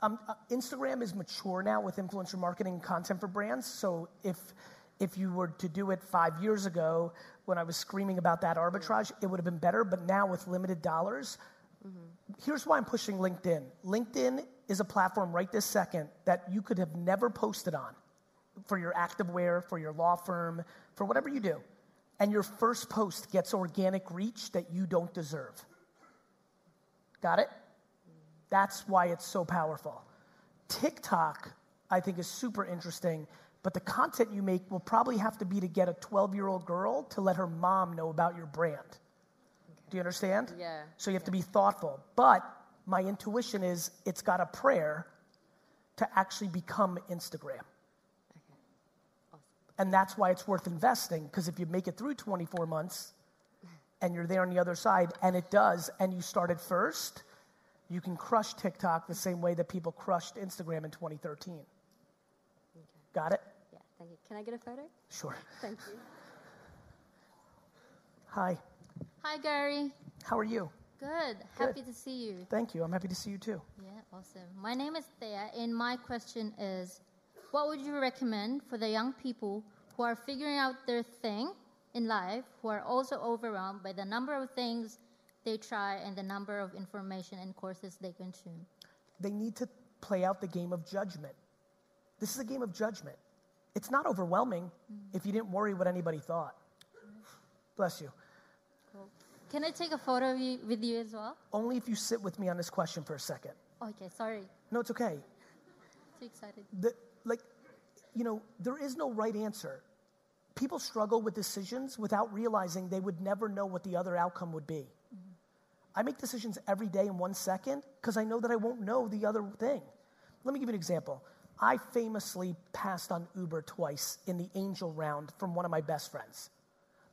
Um, uh, Instagram is mature now with influencer marketing content for brands. So if if you were to do it five years ago, when I was screaming about that arbitrage, it would have been better. But now with limited dollars, here's why I'm pushing LinkedIn. LinkedIn is a platform right this second that you could have never posted on for your activewear, for your law firm, for whatever you do. And your first post gets organic reach that you don't deserve. Got it? That's why it's so powerful. TikTok, I think, is super interesting, but the content you make will probably have to be to get a 12 year old girl to let her mom know about your brand. Do you understand? Yeah. So you have to be thoughtful. But my intuition is it's got a prayer to actually become Instagram. And that's why it's worth investing, because if you make it through 24 months and you're there on the other side, and it does, and you started first, you can crush TikTok the same way that people crushed Instagram in 2013. Okay. Got it? Yeah, thank you. Can I get a photo? Sure. Thank you. Hi. Hi, Gary. How are you? Good. Happy to see you. Thank you. I'm happy to see you too. Yeah, awesome. My name is Thea, and my question is what would you recommend for the young people who are figuring out their thing in life, who are also overwhelmed by the number of things they try and the number of information and courses they consume? They need to play out the game of judgment. This is a game of judgment. It's not overwhelming mm. if you didn't worry what anybody thought. Bless you. Can I take a photo of you, with you as well? Only if you sit with me on this question for a second. Okay, sorry. No, it's okay. Too excited. The, like, you know, there is no right answer. People struggle with decisions without realizing they would never know what the other outcome would be. I make decisions every day in one second because I know that I won't know the other thing. Let me give you an example. I famously passed on Uber twice in the angel round from one of my best friends.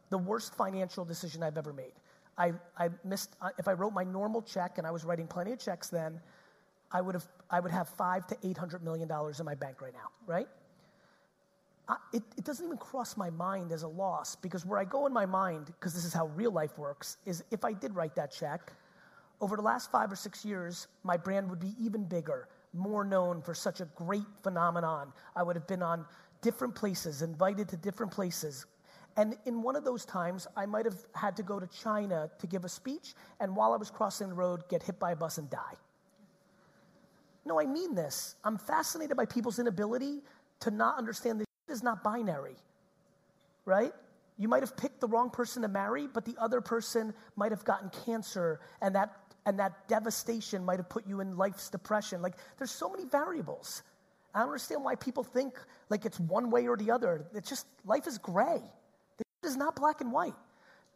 The worst financial decision I've ever made. I, I missed, uh, if I wrote my normal check, and I was writing plenty of checks then, I would have, I would have five to eight hundred million dollars in my bank right now, right? I, it, it doesn't even cross my mind as a loss because where I go in my mind, because this is how real life works, is if I did write that check, over the last five or six years, my brand would be even bigger, more known for such a great phenomenon. I would have been on different places, invited to different places. And in one of those times, I might have had to go to China to give a speech, and while I was crossing the road, get hit by a bus and die. No, I mean this. I'm fascinated by people's inability to not understand this is not binary, right? You might have picked the wrong person to marry, but the other person might have gotten cancer, and that and that devastation might have put you in life's depression. Like, there's so many variables. I don't understand why people think like it's one way or the other. It's just life is gray. This is not black and white.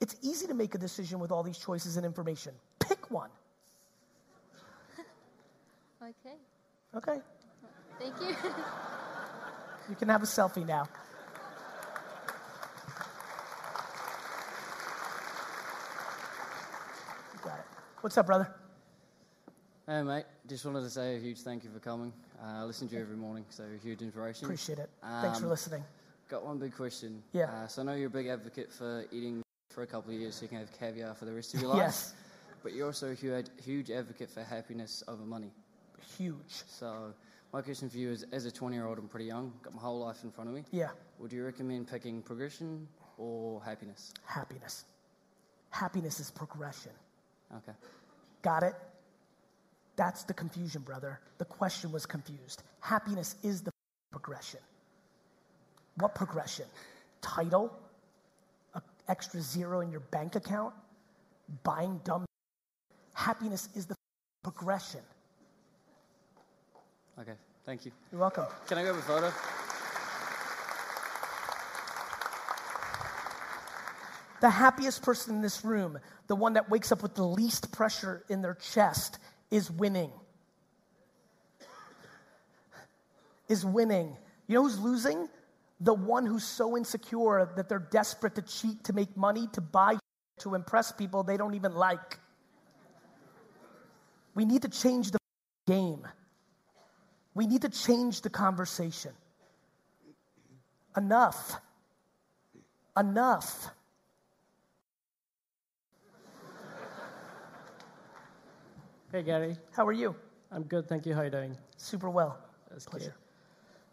It's easy to make a decision with all these choices and information. Pick one. Okay. Okay. Thank you. You can have a selfie now. You got it. What's up, brother? Hey, mate. Just wanted to say a huge thank you for coming. Uh, I listen to you every morning, so huge inspiration. Appreciate it. Thanks for Um, listening. Got one big question. Yeah. Uh, so I know you're a big advocate for eating for a couple of years so you can have caviar for the rest of your life. Yes. But you're also a huge, huge advocate for happiness over money. Huge. So my question for you is, as a 20-year-old, I'm pretty young, got my whole life in front of me. Yeah. Would you recommend picking progression or happiness? Happiness. Happiness is progression. Okay. Got it? That's the confusion, brother. The question was confused. Happiness is the progression. What progression? Title? An extra zero in your bank account? Buying dumb? Happiness is the progression. Okay. Thank you. You're welcome. Can I grab a photo? The happiest person in this room, the one that wakes up with the least pressure in their chest, is winning. Is winning. You know who's losing? The one who's so insecure that they're desperate to cheat to make money, to buy, to impress people they don't even like. We need to change the game. We need to change the conversation. Enough. Enough. Hey, Gary. How are you? I'm good, thank you. How are you doing? Super well. That's Pleasure.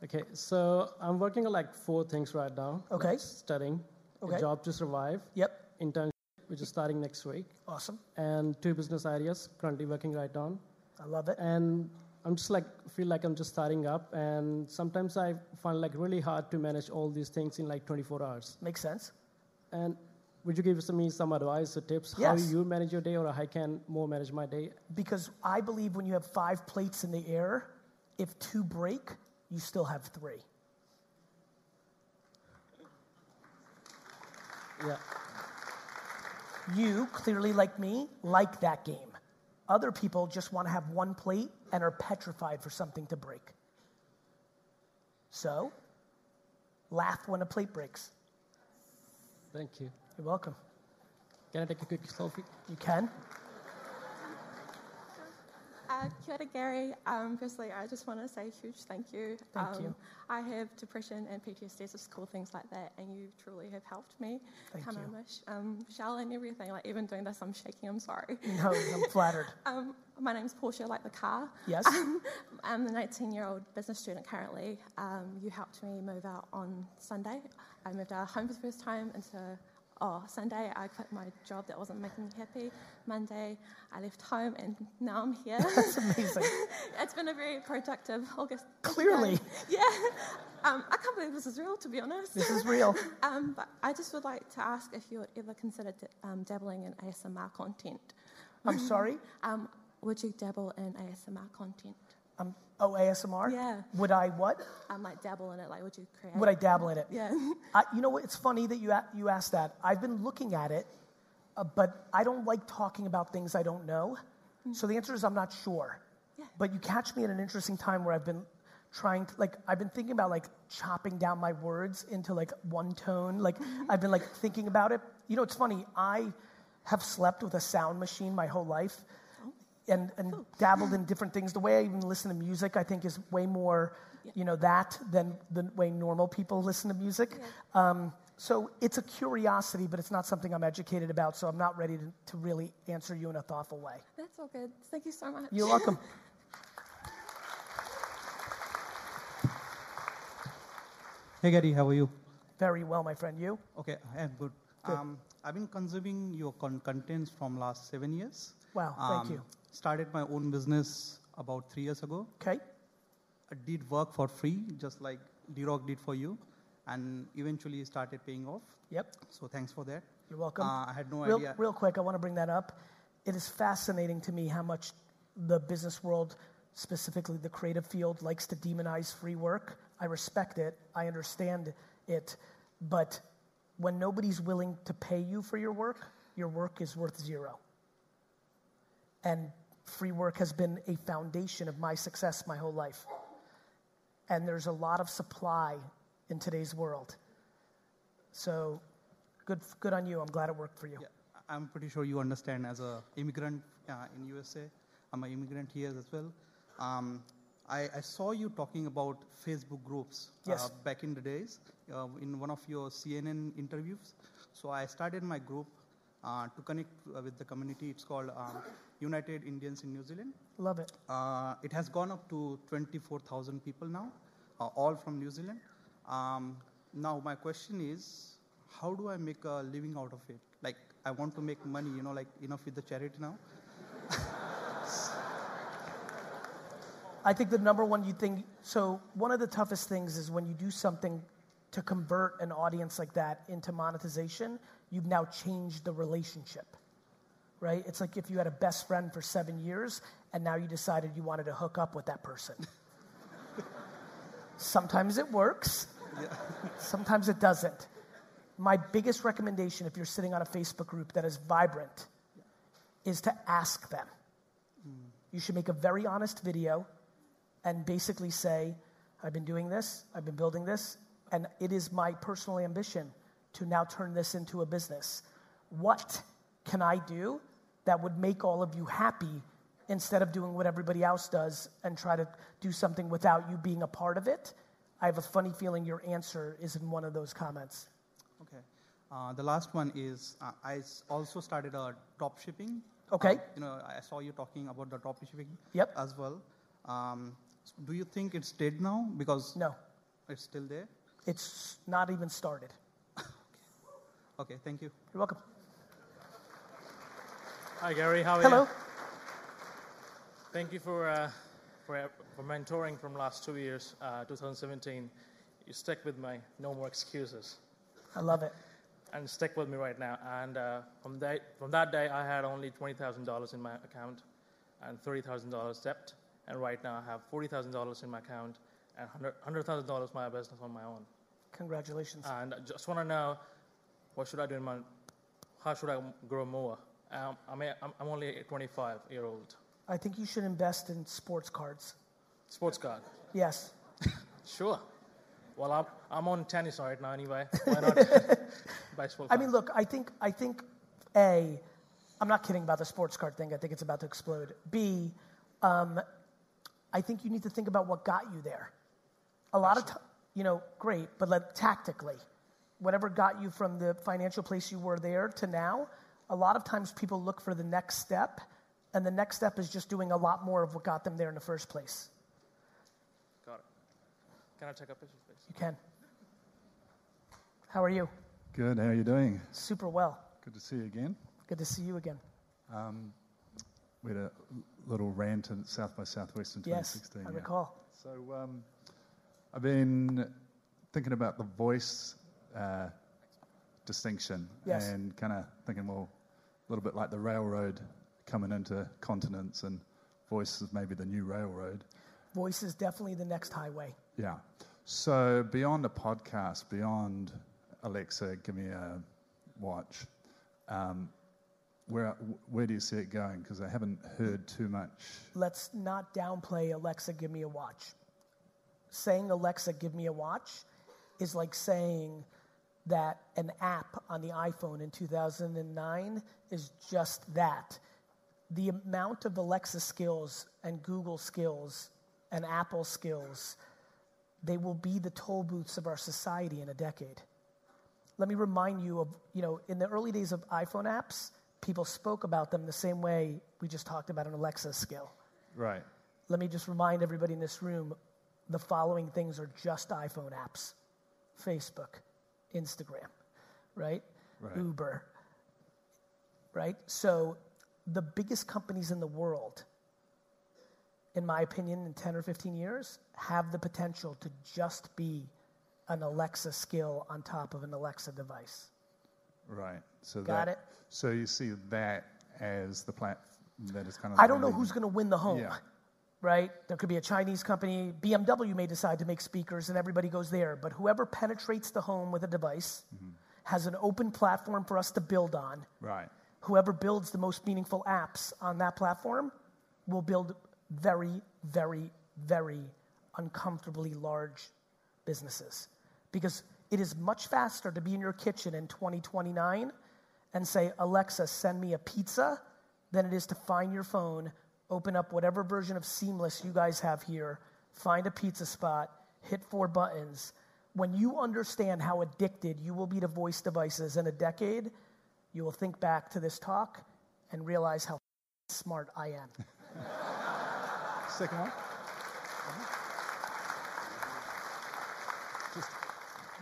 Okay, so I'm working on like four things right now. Okay. Like studying, Okay. a job to survive. Yep. Internship, which is starting next week. Awesome. And two business ideas currently working right on. I love it. And I'm just like feel like I'm just starting up, and sometimes I find like really hard to manage all these things in like 24 hours. Makes sense. And would you give me some advice or tips Yes. how you manage your day or how I can more manage my day? Because I believe when you have five plates in the air, if two break, you still have three. Yeah. You, clearly like me, like that game. Other people just want to have one plate and are petrified for something to break. So, laugh when a plate breaks. Thank you. You're welcome. Can I take a quick selfie? You can. Uh, kia ora, Gary. Um, firstly, I just want to say a huge thank you. Thank um, you. I have depression and PTSD, so cool things like that, and you truly have helped me. Thank come you. Um, Michelle and everything, like even doing this, I'm shaking. I'm sorry. No, I'm flattered. um, my name's Portia, like the car. Yes. Um, I'm an 18 year old business student currently. Um, you helped me move out on Sunday. I moved out home for the first time into Oh, Sunday I quit my job that wasn't making me happy. Monday I left home and now I'm here. That's amazing. it's been a very productive August. Clearly. Yeah. Um, I can't believe this is real, to be honest. This is real. um, but I just would like to ask if you would ever consider d- um, dabbling in ASMR content. I'm sorry? Um, would you dabble in ASMR content? Um, oh, ASMR? Yeah. Would I what? Um, like dabble in it, like would you create? Would I dabble in it? Yeah. I, you know what? It's funny that you, a- you asked that. I've been looking at it, uh, but I don't like talking about things I don't know. So the answer is I'm not sure. Yeah. But you catch me at an interesting time where I've been trying to, like, I've been thinking about, like, chopping down my words into, like, one tone. Like, I've been, like, thinking about it. You know, it's funny. I have slept with a sound machine my whole life and, and dabbled in different things. The way I even listen to music, I think, is way more, you know, that than the way normal people listen to music. Um, so it's a curiosity, but it's not something I'm educated about. So I'm not ready to, to really answer you in a thoughtful way. That's all good. Thank you so much. You're welcome. Hey Gary, how are you? Very well, my friend. You? Okay, I am good. Good. Um, I've been consuming your con- contents from last seven years. Wow, thank you. Started my own business about three years ago. Okay. I did work for free, just like D-Rock did for you, and eventually started paying off. Yep. So thanks for that. You're welcome. Uh, I had no real, idea. Real quick, I want to bring that up. It is fascinating to me how much the business world, specifically the creative field, likes to demonize free work. I respect it, I understand it, but when nobody's willing to pay you for your work, your work is worth zero. And free work has been a foundation of my success my whole life. And there's a lot of supply in today's world. So good, good on you. I'm glad it worked for you. I'm pretty sure you understand as a immigrant uh, in USA. I'm an immigrant here as well. Um, I, I saw you talking about Facebook groups Yes. uh, back in the days uh, in one of your CNN interviews. So I started my group uh, to connect uh, with the community. It's called um, United Indians in New Zealand. Love it. Uh, it has gone up to 24,000 people now, uh, all from New Zealand. Um, now, my question is, how do I make a living out of it? Like, I want to make money, you know, like enough with the charity now. I think the number one you think so one of the toughest things is when you do something to convert an audience like that into monetization, you've now changed the relationship. Right? It's like if you had a best friend for 7 years and now you decided you wanted to hook up with that person. Sometimes it works. Sometimes it doesn't. My biggest recommendation if you're sitting on a Facebook group that is vibrant is to ask them. Mm. You should make a very honest video and basically say, I've been doing this, I've been building this, and it is my personal ambition to now turn this into a business. What can I do that would make all of you happy instead of doing what everybody else does and try to do something without you being a part of it? I have a funny feeling your answer is in one of those comments. Okay. Uh, the last one is uh, I also started a drop shipping. Okay. Uh, you know, I saw you talking about the drop shipping Yep. as well. Um, do you think it's dead now? Because no, it's still there. It's not even started. okay. Okay, thank you. You're welcome. Hi, Gary. How are Hello. you? Thank you for, uh, for, for mentoring from last two years, uh, 2017. You stuck with my no more excuses. I love it. and stick with me right now. And uh, from, that, from that day, I had only $20,000 in my account and $30,000 debt. And right now, I have $40,000 in my account and $100,000 $100, my business on my own. Congratulations. And I just want to know what should I do in my, how should I grow more? Um, I mean, I'm, I'm only a 25 year old. I think you should invest in sports cards. Sports card? Yes. Sure. Well, I'm, I'm on tennis right now anyway. Why not buy sports I mean, look, I think I think a, I'm not kidding about the sports card thing. I think it's about to explode. B, um, I think you need to think about what got you there. A lot of you know, great, but like tactically, whatever got you from the financial place you were there to now. A lot of times, people look for the next step, and the next step is just doing a lot more of what got them there in the first place. Got it. Can I take a picture, please? You can. How are you? Good. How are you doing? Super well. Good to see you again. Good to see you again. Um, we had a little rant at South by Southwest in Yes, 2016. I yeah. recall. So um, I've been thinking about the voice uh, distinction Yes. and kind of thinking, well, a little bit like the railroad coming into continents, and voice is maybe the new railroad. Voice is definitely the next highway. Yeah. So beyond a podcast, beyond Alexa, give me a watch. Um, where where do you see it going? Because I haven't heard too much. Let's not downplay Alexa, give me a watch. Saying Alexa, give me a watch is like saying that an app on the iPhone in 2009 is just that. The amount of Alexa skills and Google skills and Apple skills, they will be the toll booths of our society in a decade. Let me remind you of, you know, in the early days of iPhone apps, people spoke about them the same way we just talked about an Alexa skill. Right. Let me just remind everybody in this room the following things are just iPhone apps Facebook, Instagram, right? Right. Uber, right? So the biggest companies in the world, in my opinion, in 10 or 15 years, have the potential to just be an Alexa skill on top of an Alexa device. Right. So Got that, it. So you see that as the platform that is kind of. I don't know who's going to win the home. Yeah. Right? There could be a Chinese company. BMW may decide to make speakers and everybody goes there. But whoever penetrates the home with a device mm-hmm. has an open platform for us to build on. Right. Whoever builds the most meaningful apps on that platform will build very, very, very uncomfortably large businesses. Because it is much faster to be in your kitchen in 2029 and say, Alexa, send me a pizza, than it is to find your phone, open up whatever version of Seamless you guys have here, find a pizza spot, hit four buttons. When you understand how addicted you will be to voice devices in a decade, you will think back to this talk and realize how smart I am. Second one. Uh-huh. Just,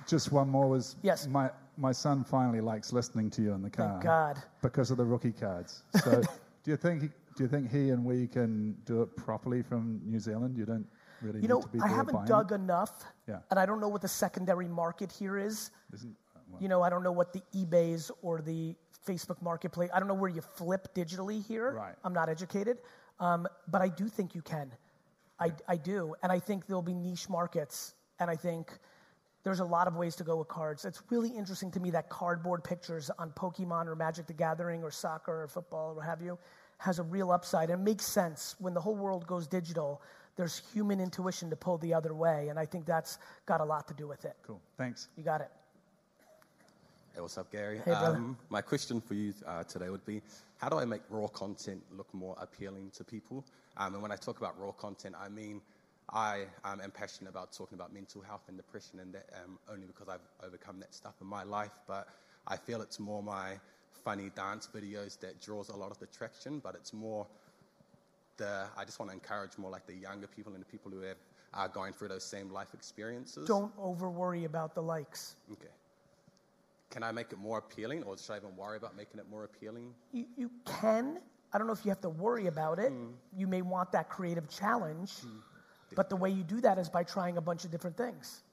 just one more was yes. My my son finally likes listening to you in the car. Thank God. Because of the rookie cards. So, do you think he, do you think he and we can do it properly from New Zealand? You don't really You need know, to be I haven't dug it? enough, Yeah. and I don't know what the secondary market here is. Isn't, You know, I don't know what the eBays or the Facebook Marketplace. I don't know where you flip digitally here. Right. I'm not educated, um, but I do think you can. I, I do, and I think there'll be niche markets, and I think there's a lot of ways to go with cards. It's really interesting to me that cardboard pictures on Pokemon or Magic the Gathering or soccer or football or what have you has a real upside. And it makes sense when the whole world goes digital. There's human intuition to pull the other way, and I think that's got a lot to do with it. Cool. Thanks. You got it. Hey, what's up, Gary? Hey, brother. um, my question for you uh, today would be how do I make raw content look more appealing to people? Um, and when I talk about raw content, I mean I um, am passionate about talking about mental health and depression, and that um, only because I've overcome that stuff in my life. But I feel it's more my funny dance videos that draws a lot of the traction, but it's more the I just want to encourage more like the younger people and the people who have are going through those same life experiences. Don't over worry about the likes. Okay. Can I make it more appealing, or should I even worry about making it more appealing? You, you can. I don't know if you have to worry about it. Mm. You may want that creative challenge, mm. but the way you do that is by trying a bunch of different things.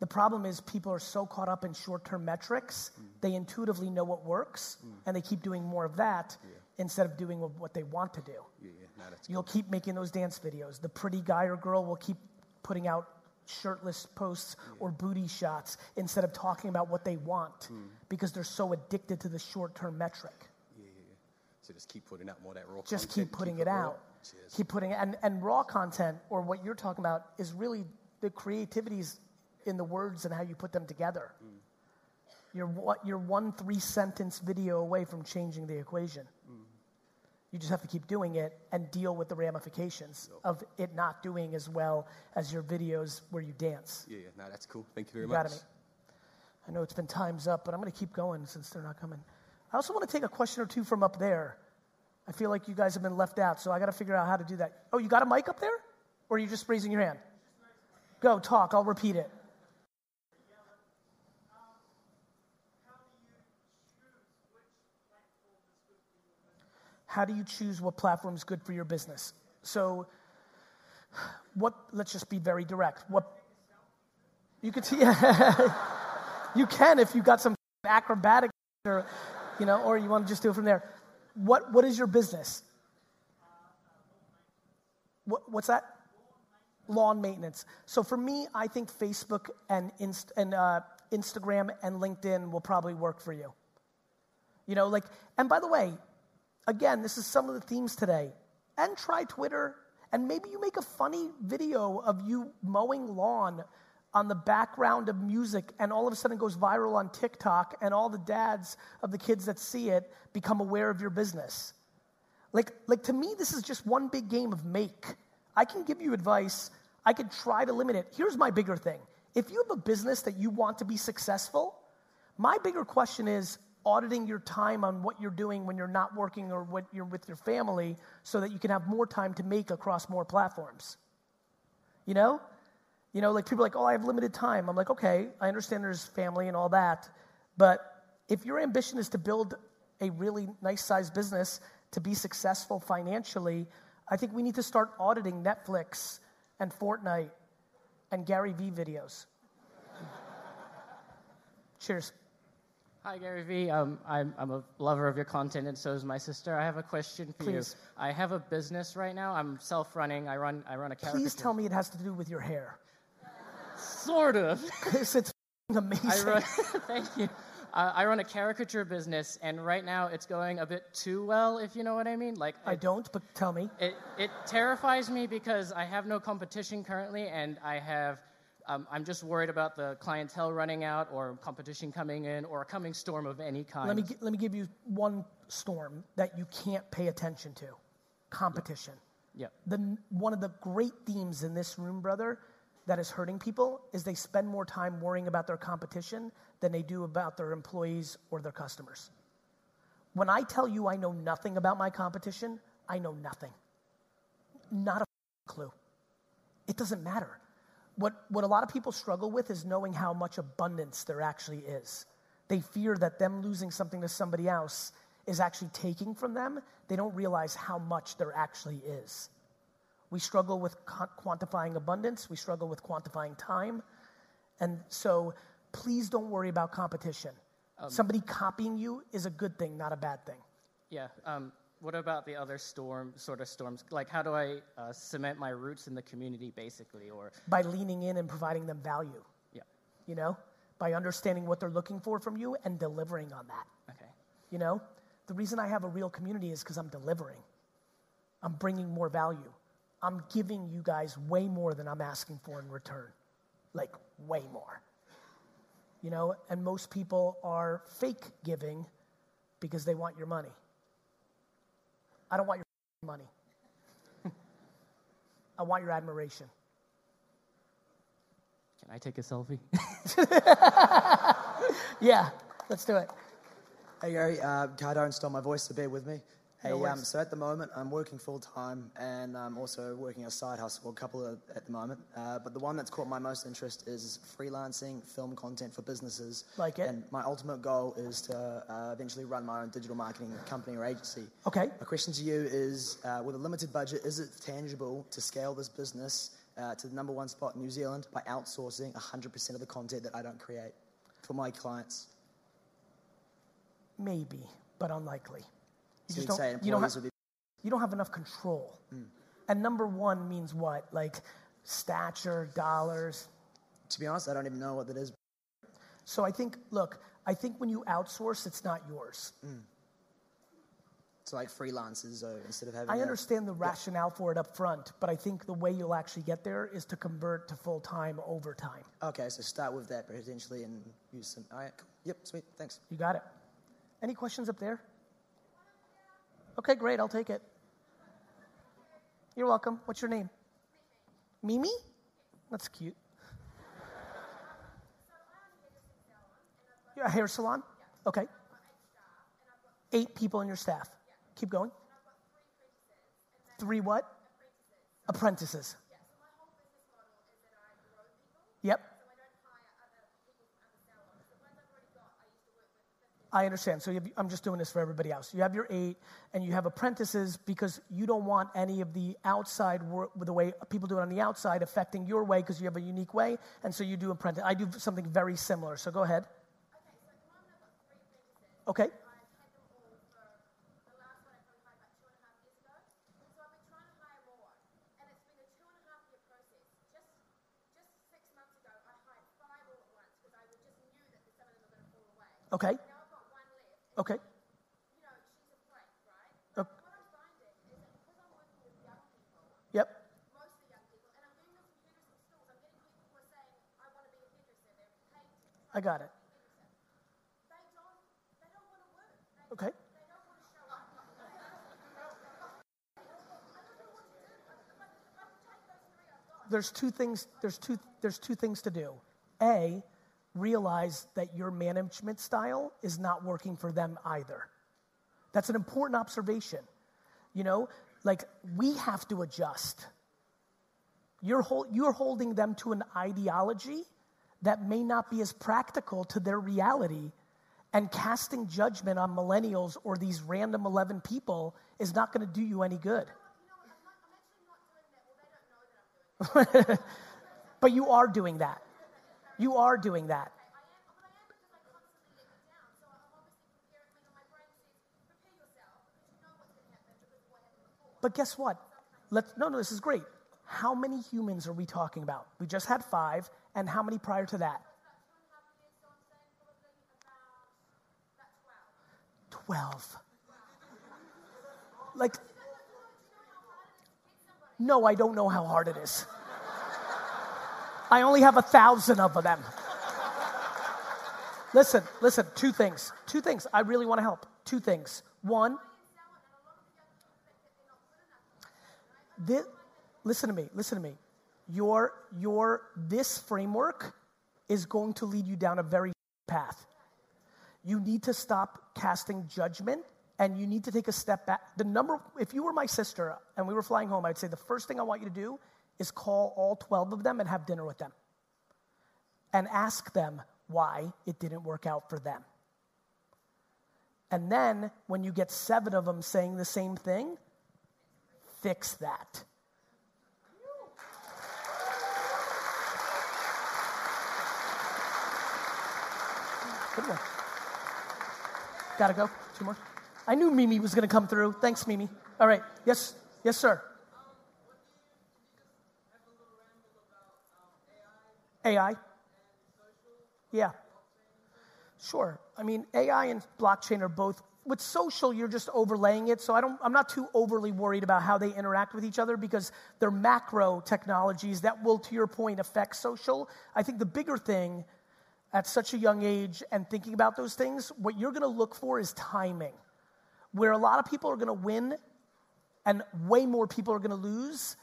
The problem is people are so caught up in short-term metrics, mm-hmm. they intuitively know what works, mm. and they keep doing more of that instead of doing what they want to do. Yeah, yeah, no, You'll keep making those dance videos. The pretty guy or girl will keep putting out shirtless posts or booty shots instead of talking about what they want mm. because they're so addicted to the short-term metric. Yeah, yeah, yeah. So just keep putting out more of that raw content. Just content, keep putting it it out. Cheers. Keep putting it, and and raw content or what you're talking about is really the creativities in the words and how you put them together. You're what you're one three sentence video away from changing the equation. You just have to keep doing it and deal with the ramifications of it not doing as well as your videos where you dance. Yeah, yeah, no, that's cool. Thank you very You much. got. I know it's been time's up, but I'm going to keep going since they're not coming. I also want to take a question or two from up there. I feel like you guys have been left out, so I got to figure out how to do that. Oh, you got a mic up there? Or are you just raising your hand? Go, talk. I'll repeat it. How do you choose what platform is good for your business? So, what? Let's just be very direct. What you could see, you can if you got some acrobatic, or you know, or you want to just do it from there. What What is your business? What, what's that? Lawn maintenance. So for me, I think Facebook and Inst- and uh, Instagram and LinkedIn will probably work for you. You know, like, and by the way, again, this is some of the themes today. And try Twitter, and maybe you make a funny video of you mowing lawn on the background of music, and all of a sudden it goes viral on TikTok, and all the dads of the kids that see it become aware of your business. Like, like to me, this is just one big game of make. I can give you advice. I could try to limit it. Here's my bigger thing. If you have a business that you want to be successful, my bigger question is auditing your time on what you're doing when you're not working or when you're with your family so that you can have more time to make across more platforms. You know? You know, like people are like, oh, I have limited time. I'm like, okay, I understand there's family and all that. But if your ambition is to build a really nice sized business to be successful financially, I think we need to start auditing Netflix and Fortnite and Gary Vee videos. Cheers. Hi, Gary Vee. Um, I'm, I'm a lover of your content, and so is my sister. I have a question for Please. you. I have a business right now. I'm self-running. I run I run a caricature. Please tell me it has to do with your hair. Sort of. It's amazing. I run, thank you. Uh, I run a caricature business, and right now it's going a bit too well, if you know what I mean. Like I don't, but tell me. It, it terrifies me because I have no competition currently, and I have. Um, I'm just worried about the clientele running out, or competition coming in, or a coming storm of any kind. Let me, let me give you one storm that you can't pay attention to competition. Yeah. The, one of the great themes in this room, brother, that is hurting people is they spend more time worrying about their competition than they do about their employees or their customers. When I tell you I know nothing about my competition, I know nothing. Not a clue. It doesn't matter. What, what a lot of people struggle with is knowing how much abundance there actually is. They fear that them losing something to somebody else is actually taking from them. They don't realize how much there actually is. We struggle with quantifying abundance, we struggle with quantifying time. And so please don't worry about competition. Um, Somebody copying you is a good thing, not a bad thing. Yeah. Um, what about the other storm sort of storms? Like, how do I uh, cement my roots in the community, basically, or By leaning in and providing them value. Yeah. You know, by understanding what they're looking for from you and delivering on that. Okay. You know, the reason I have a real community is because I'm delivering. I'm bringing more value. I'm giving you guys way more than I'm asking for in return. Like, way more. You know, and most people are fake giving because they want your money. I don't want your money. I want your admiration. can I take a selfie? Yeah, let's do it. Hey Gary, uh, Cardone stole my voice, so bear with me. Hey, No um, so at the moment I'm working full time and I'm also working a side hustle, a couple of, at the moment. Uh, but the one that's caught my most interest is freelancing film content for businesses. Like it. And my ultimate goal is to uh, eventually run my own digital marketing company or agency. Okay. My question to you is, uh, with a limited budget, is it tangible to scale this business uh, to the number one spot in New Zealand by outsourcing 100% of the content that I don't create for my clients. Maybe, but unlikely. You So just don't, you, don't have, be- you don't have enough control. Mm. And number one means what? Like stature, dollars. To be honest, I don't even know what that is. So I think, look, I think when you outsource, it's not yours. Mm. So like freelancers, so instead of having. I a- understand the rationale for it up front, but I think the way you'll actually get there is to convert to full time over time. Okay, so start with that potentially and use some. All right, cool. Yep, sweet, thanks. You got it. Any questions up there? Okay, great. I'll take it. You're welcome. What's your name? Mimi? That's cute. You're a hair salon? Okay. Eight people in your staff. Keep going. Three what? Apprentices. Yep. I understand. So have, I'm just doing this for everybody else. You have your eight, and you have apprentices because you don't want any of the outside work, the way people do it on the outside, affecting your way because you have a unique way, and so you do apprentice. I do something very similar. So go ahead. Okay. Okay. Okay. Ok- Yep. I got it. Okay. There's two things. There's two. There's two things to do. A, realize that your management style is not working for them either. That's an important observation. You know, like we have to adjust. You're, hol- you're holding them to an ideology that may not be as practical to their reality, and casting judgment on millennials or these random 11 people is not going to do you any good. but you are doing that. You are doing that. But guess what? Let's, no, no, this is great. How many humans are we talking about? We just had five, and how many prior to that? 12. Like, no, I don't know how hard it is. I only have a thousand of them. Listen, listen, two things. Two things. I really want to help. Two things. One, this, listen to me, listen to me. Your, your, this framework is going to lead you down a very path. You need to stop casting judgment and you need to take a step back. The number, if you were my sister and we were flying home, I'd say the first thing I want you to do is call all 12 of them and have dinner with them and ask them why it didn't work out for them. And then when you get seven of them saying the same thing, fix that. Good one. Gotta go. Two more. I knew Mimi was gonna come through. Thanks, Mimi. All right. Yes, yes, sir. AI? Yeah. Sure. I mean, AI and blockchain are both. With social, you're just overlaying it, so I don't. I'm not too overly worried about how they interact with each other because they're macro technologies that will, to your point, affect social. I think the bigger thing at such a young age and thinking about those things, what you're going to look for is timing. Where a lot of people are going to win and way more people are going to lose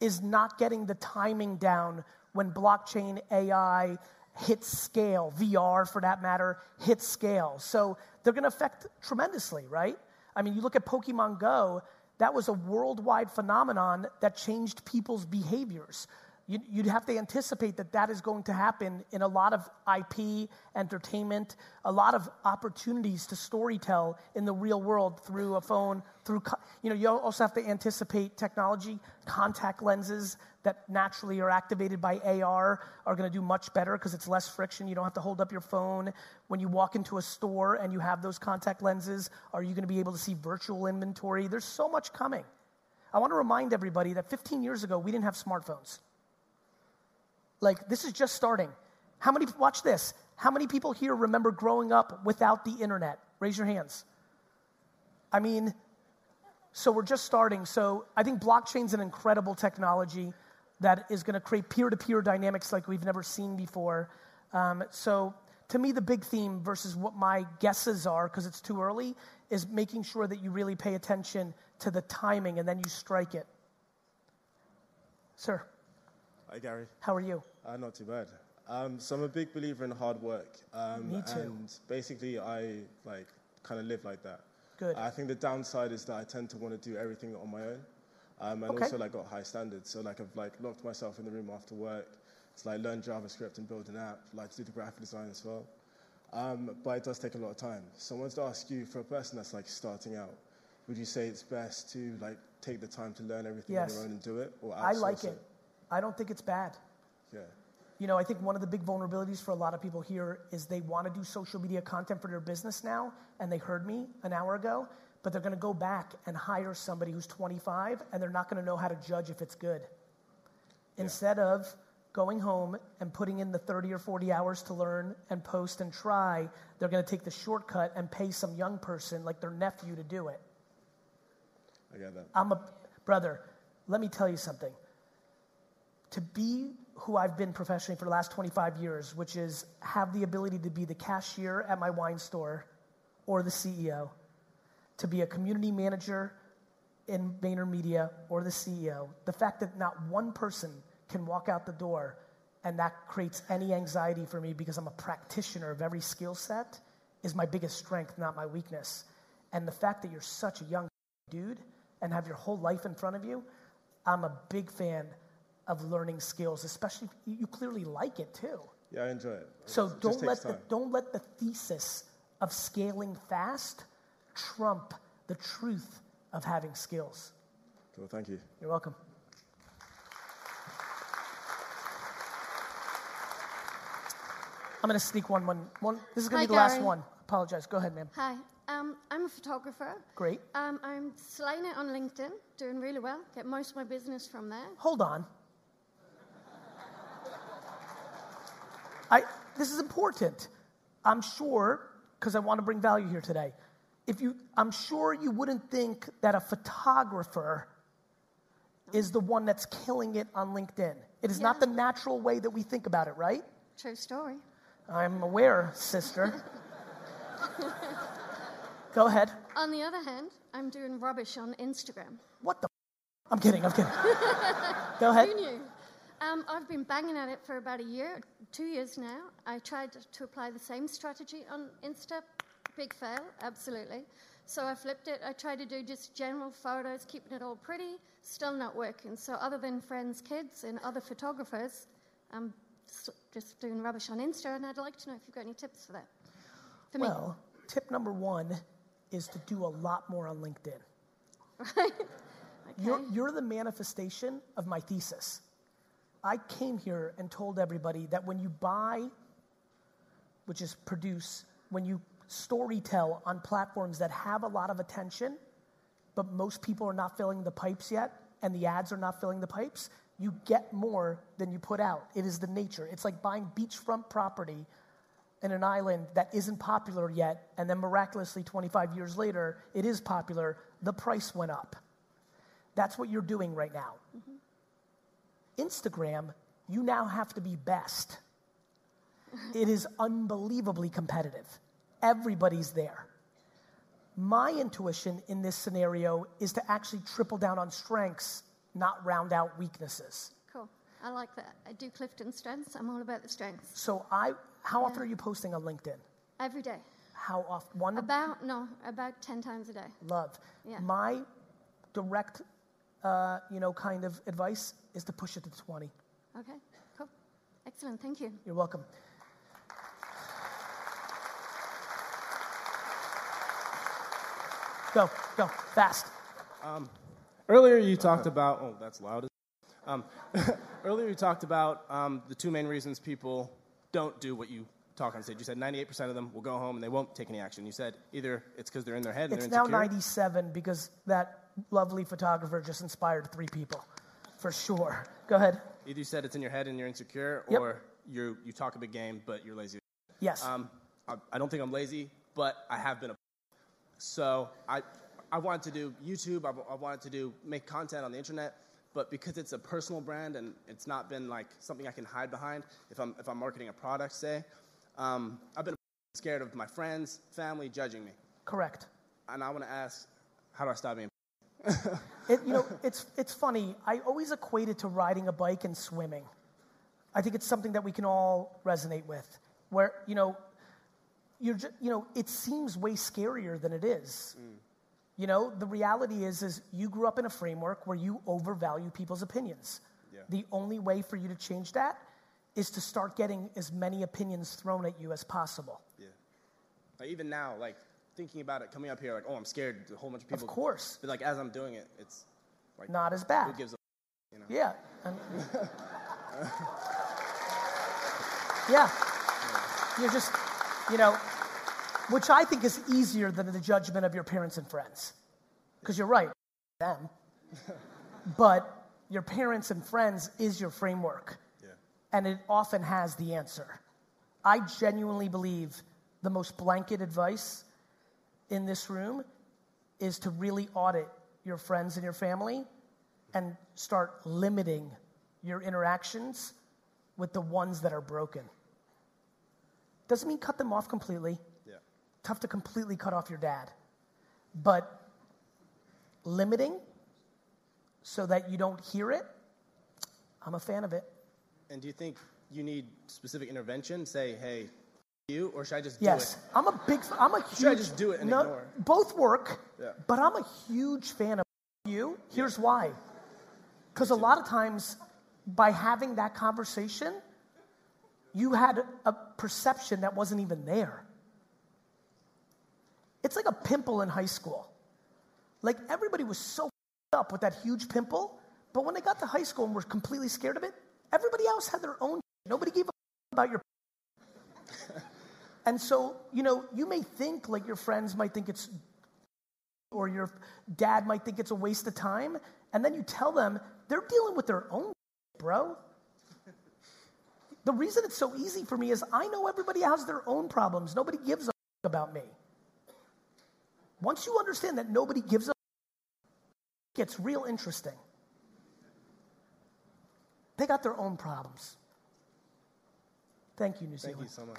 is not getting the timing down when blockchain AI hits scale, VR for that matter, hits scale. So they're going to affect tremendously, right? I mean, you look at Pokemon Go, that was a worldwide phenomenon that changed people's behaviors. You'd, you'd have to anticipate that that is going to happen in a lot of IP, entertainment, a lot of opportunities to storytell in the real world through a phone, through, you know, you also have to anticipate technology, contact lenses that naturally are activated by AR are going to do much better because it's less friction. You don't have to hold up your phone. When you walk into a store and you have those contact lenses, are you going to be able to see virtual inventory? There's so much coming. I want to remind everybody that 15 years ago, we didn't have smartphones. Like, this is just starting. How many, watch this. How many people here remember growing up without the internet? Raise your hands. I mean, so we're just starting. So I think blockchain's an incredible technology that is going to create peer to peer dynamics like we've never seen before. Um, so to me, the big theme versus what my guesses are, because it's too early, is making sure that you really pay attention to the timing and then you strike it. Sir, Hi, Gary. how are you? Uh, not too bad. Um, so I'm a big believer in hard work. Um, Me too. And basically, I like kind of live like that. Good. I think the downside is that I tend to want to do everything on my own, um, and Okay. also like got high standards. So like I've like locked myself in the room after work to like learn JavaScript and build an app, like to do the graphic design as well. Um, but it does take a lot of time. So I wanted to ask you, for a person that's like starting out, would you say it's best to like take the time to learn everything on your own and do it, or I like outsource it. I don't think it's bad. Yeah. You know, I think one of the big vulnerabilities for a lot of people here is they want to do social media content for their business now, and they heard me an hour ago, but they're going to go back and hire somebody who's 25, and they're not going to know how to judge if it's good. Instead of going home and putting in the 30 or 40 hours to learn and post and try, they're going to take the shortcut and pay some young person like their nephew to do it. I get that. I'm a brother. Let me tell you something. To be who I've been professionally for the last 25 years, which is have the ability to be the cashier at my wine store or the CEO, to be a community manager in VaynerMedia or the CEO, the fact that not one person can walk out the door and that creates any anxiety for me because I'm a practitioner of every skill set is my biggest strength, not my weakness. And the fact that you're such a young dude and have your whole life in front of you, I'm a big fan of learning skills, especially you you clearly like it too. Yeah, I enjoy it. So It don't let the, don't let the thesis of scaling fast trump the truth of having skills. Cool, thank you. You're welcome. I'm going to sneak one, one, one. This is going Hi, to be the last one. Apologize. Go ahead, ma'am. Hi, um, I'm a photographer. Great. Um, I'm slaying it on LinkedIn, doing really well. Get most of my business from there. Hold on. I, this is important. I'm sure, because I want to bring value here today. If you, I'm sure you wouldn't think that a photographer is the one that's killing it on LinkedIn. It is not the natural way that we think about it, right? True story. I'm aware, sister. Go ahead. On the other hand, I'm doing rubbish on Instagram. What the? I'm kidding. I'm kidding. Go ahead. Who knew? Um, I've been banging at it for about a year, two years now. I tried to, apply the same strategy on Insta. Big fail, absolutely. So I flipped it. I tried to do just general photos, keeping it all pretty. Still not working. So other than friends' kids and other photographers, I'm just doing rubbish on Insta, and I'd like to know if you've got any tips for that. For me. Well, tip number one is to do a lot more on LinkedIn. Right? You're, you're the manifestation of my thesis. I came here and told everybody that when you buy, which is produce, when you storytell on platforms that have a lot of attention, but most people are not filling the pipes yet, and the ads are not filling the pipes, you get more than you put out. It is the nature. It's like buying beachfront property in an island that isn't popular yet, and then miraculously 25 years later, it is popular. The price went up. That's what you're doing right now. Mm-hmm. Instagram, you now have to be best. It is unbelievably competitive. Everybody's there. My intuition in this scenario is to actually triple down on strengths, not round out weaknesses. Cool. I like that. I do Clifton strengths. I'm all about the strengths. So I how often are you posting on LinkedIn? Every day. How often? One About, no, about 10 times a day. love. Yeah. My direct, uh, you know, kind of advice is to push it to 20. Okay, cool. Excellent, thank you. You're welcome. Go, go, fast. Um, earlier you talked about, oh, that's loud. Um, earlier you talked about um, the two main reasons people don't do what you talk on stage. You said 98% of them will go home and they won't take any action. You said either it's because they're in their head and It's they're now 97 because that lovely photographer just inspired three people, for sure. Go ahead. Either you said it's in your head and you're insecure, Yep. or you you talk a big game but you're lazy. Yes. Um, I, I don't think I'm lazy, but I have been a. So I I wanted to do YouTube. I, I wanted to do make content on the internet, but because it's a personal brand and it's not been like something I can hide behind. If I'm if I'm marketing a product, say, um, I've been scared of my friends, family judging me. Correct. And I want to ask, how do I stop being? It, you know, it's, it's funny. I always equate it to riding a bike and swimming. I think it's something that we can all resonate with. Where, you know, you're ju- you know, it seems way scarier than it is. Mm. You know, the reality is, is you grew up in a framework where you overvalue people's opinions. Yeah. The only way for you to change that is to start getting as many opinions thrown at you as possible. Yeah. Like even now, like thinking about it, coming up here, like, oh, I'm scared. A whole bunch of people. Of course. But like as I'm doing it, it's like Not as bad. Who gives a? You know. Yeah. yeah. You're just, you know, which I think is easier than the judgment of your parents and friends. Because you're right, them. but your parents and friends is your framework. And it often has the answer. I genuinely believe the most blanket advice in this room is to really audit your friends and your family and start limiting your interactions with the ones that are broken. Doesn't mean cut them off completely. Yeah. Tough to completely cut off your dad. But limiting so that you don't hear it, I'm a fan of it. And do you think you need specific intervention? Say, hey, you, or should I just do Yes, it? I'm a big. I'm a huge. Should I just do it and no, ignore? Both work, Yeah. but I'm a huge fan of you. Here's why. Because a lot of times, by having that conversation, you had a perception that wasn't even there. It's like a pimple in high school. Like everybody was so up with that huge pimple, but when they got to high school and were completely scared of it, everybody else had their own. Nobody gave a about your. and so, you know, you may think like your friends might think it's, or your dad might think it's a waste of time, and then you tell them they're dealing with their own, bro. The reason it's so easy for me is I know everybody has their own problems. Nobody gives a about me. Once you understand that nobody gives a it gets real interesting. They got their own problems. Thank you, New Zealand. Thank you so much.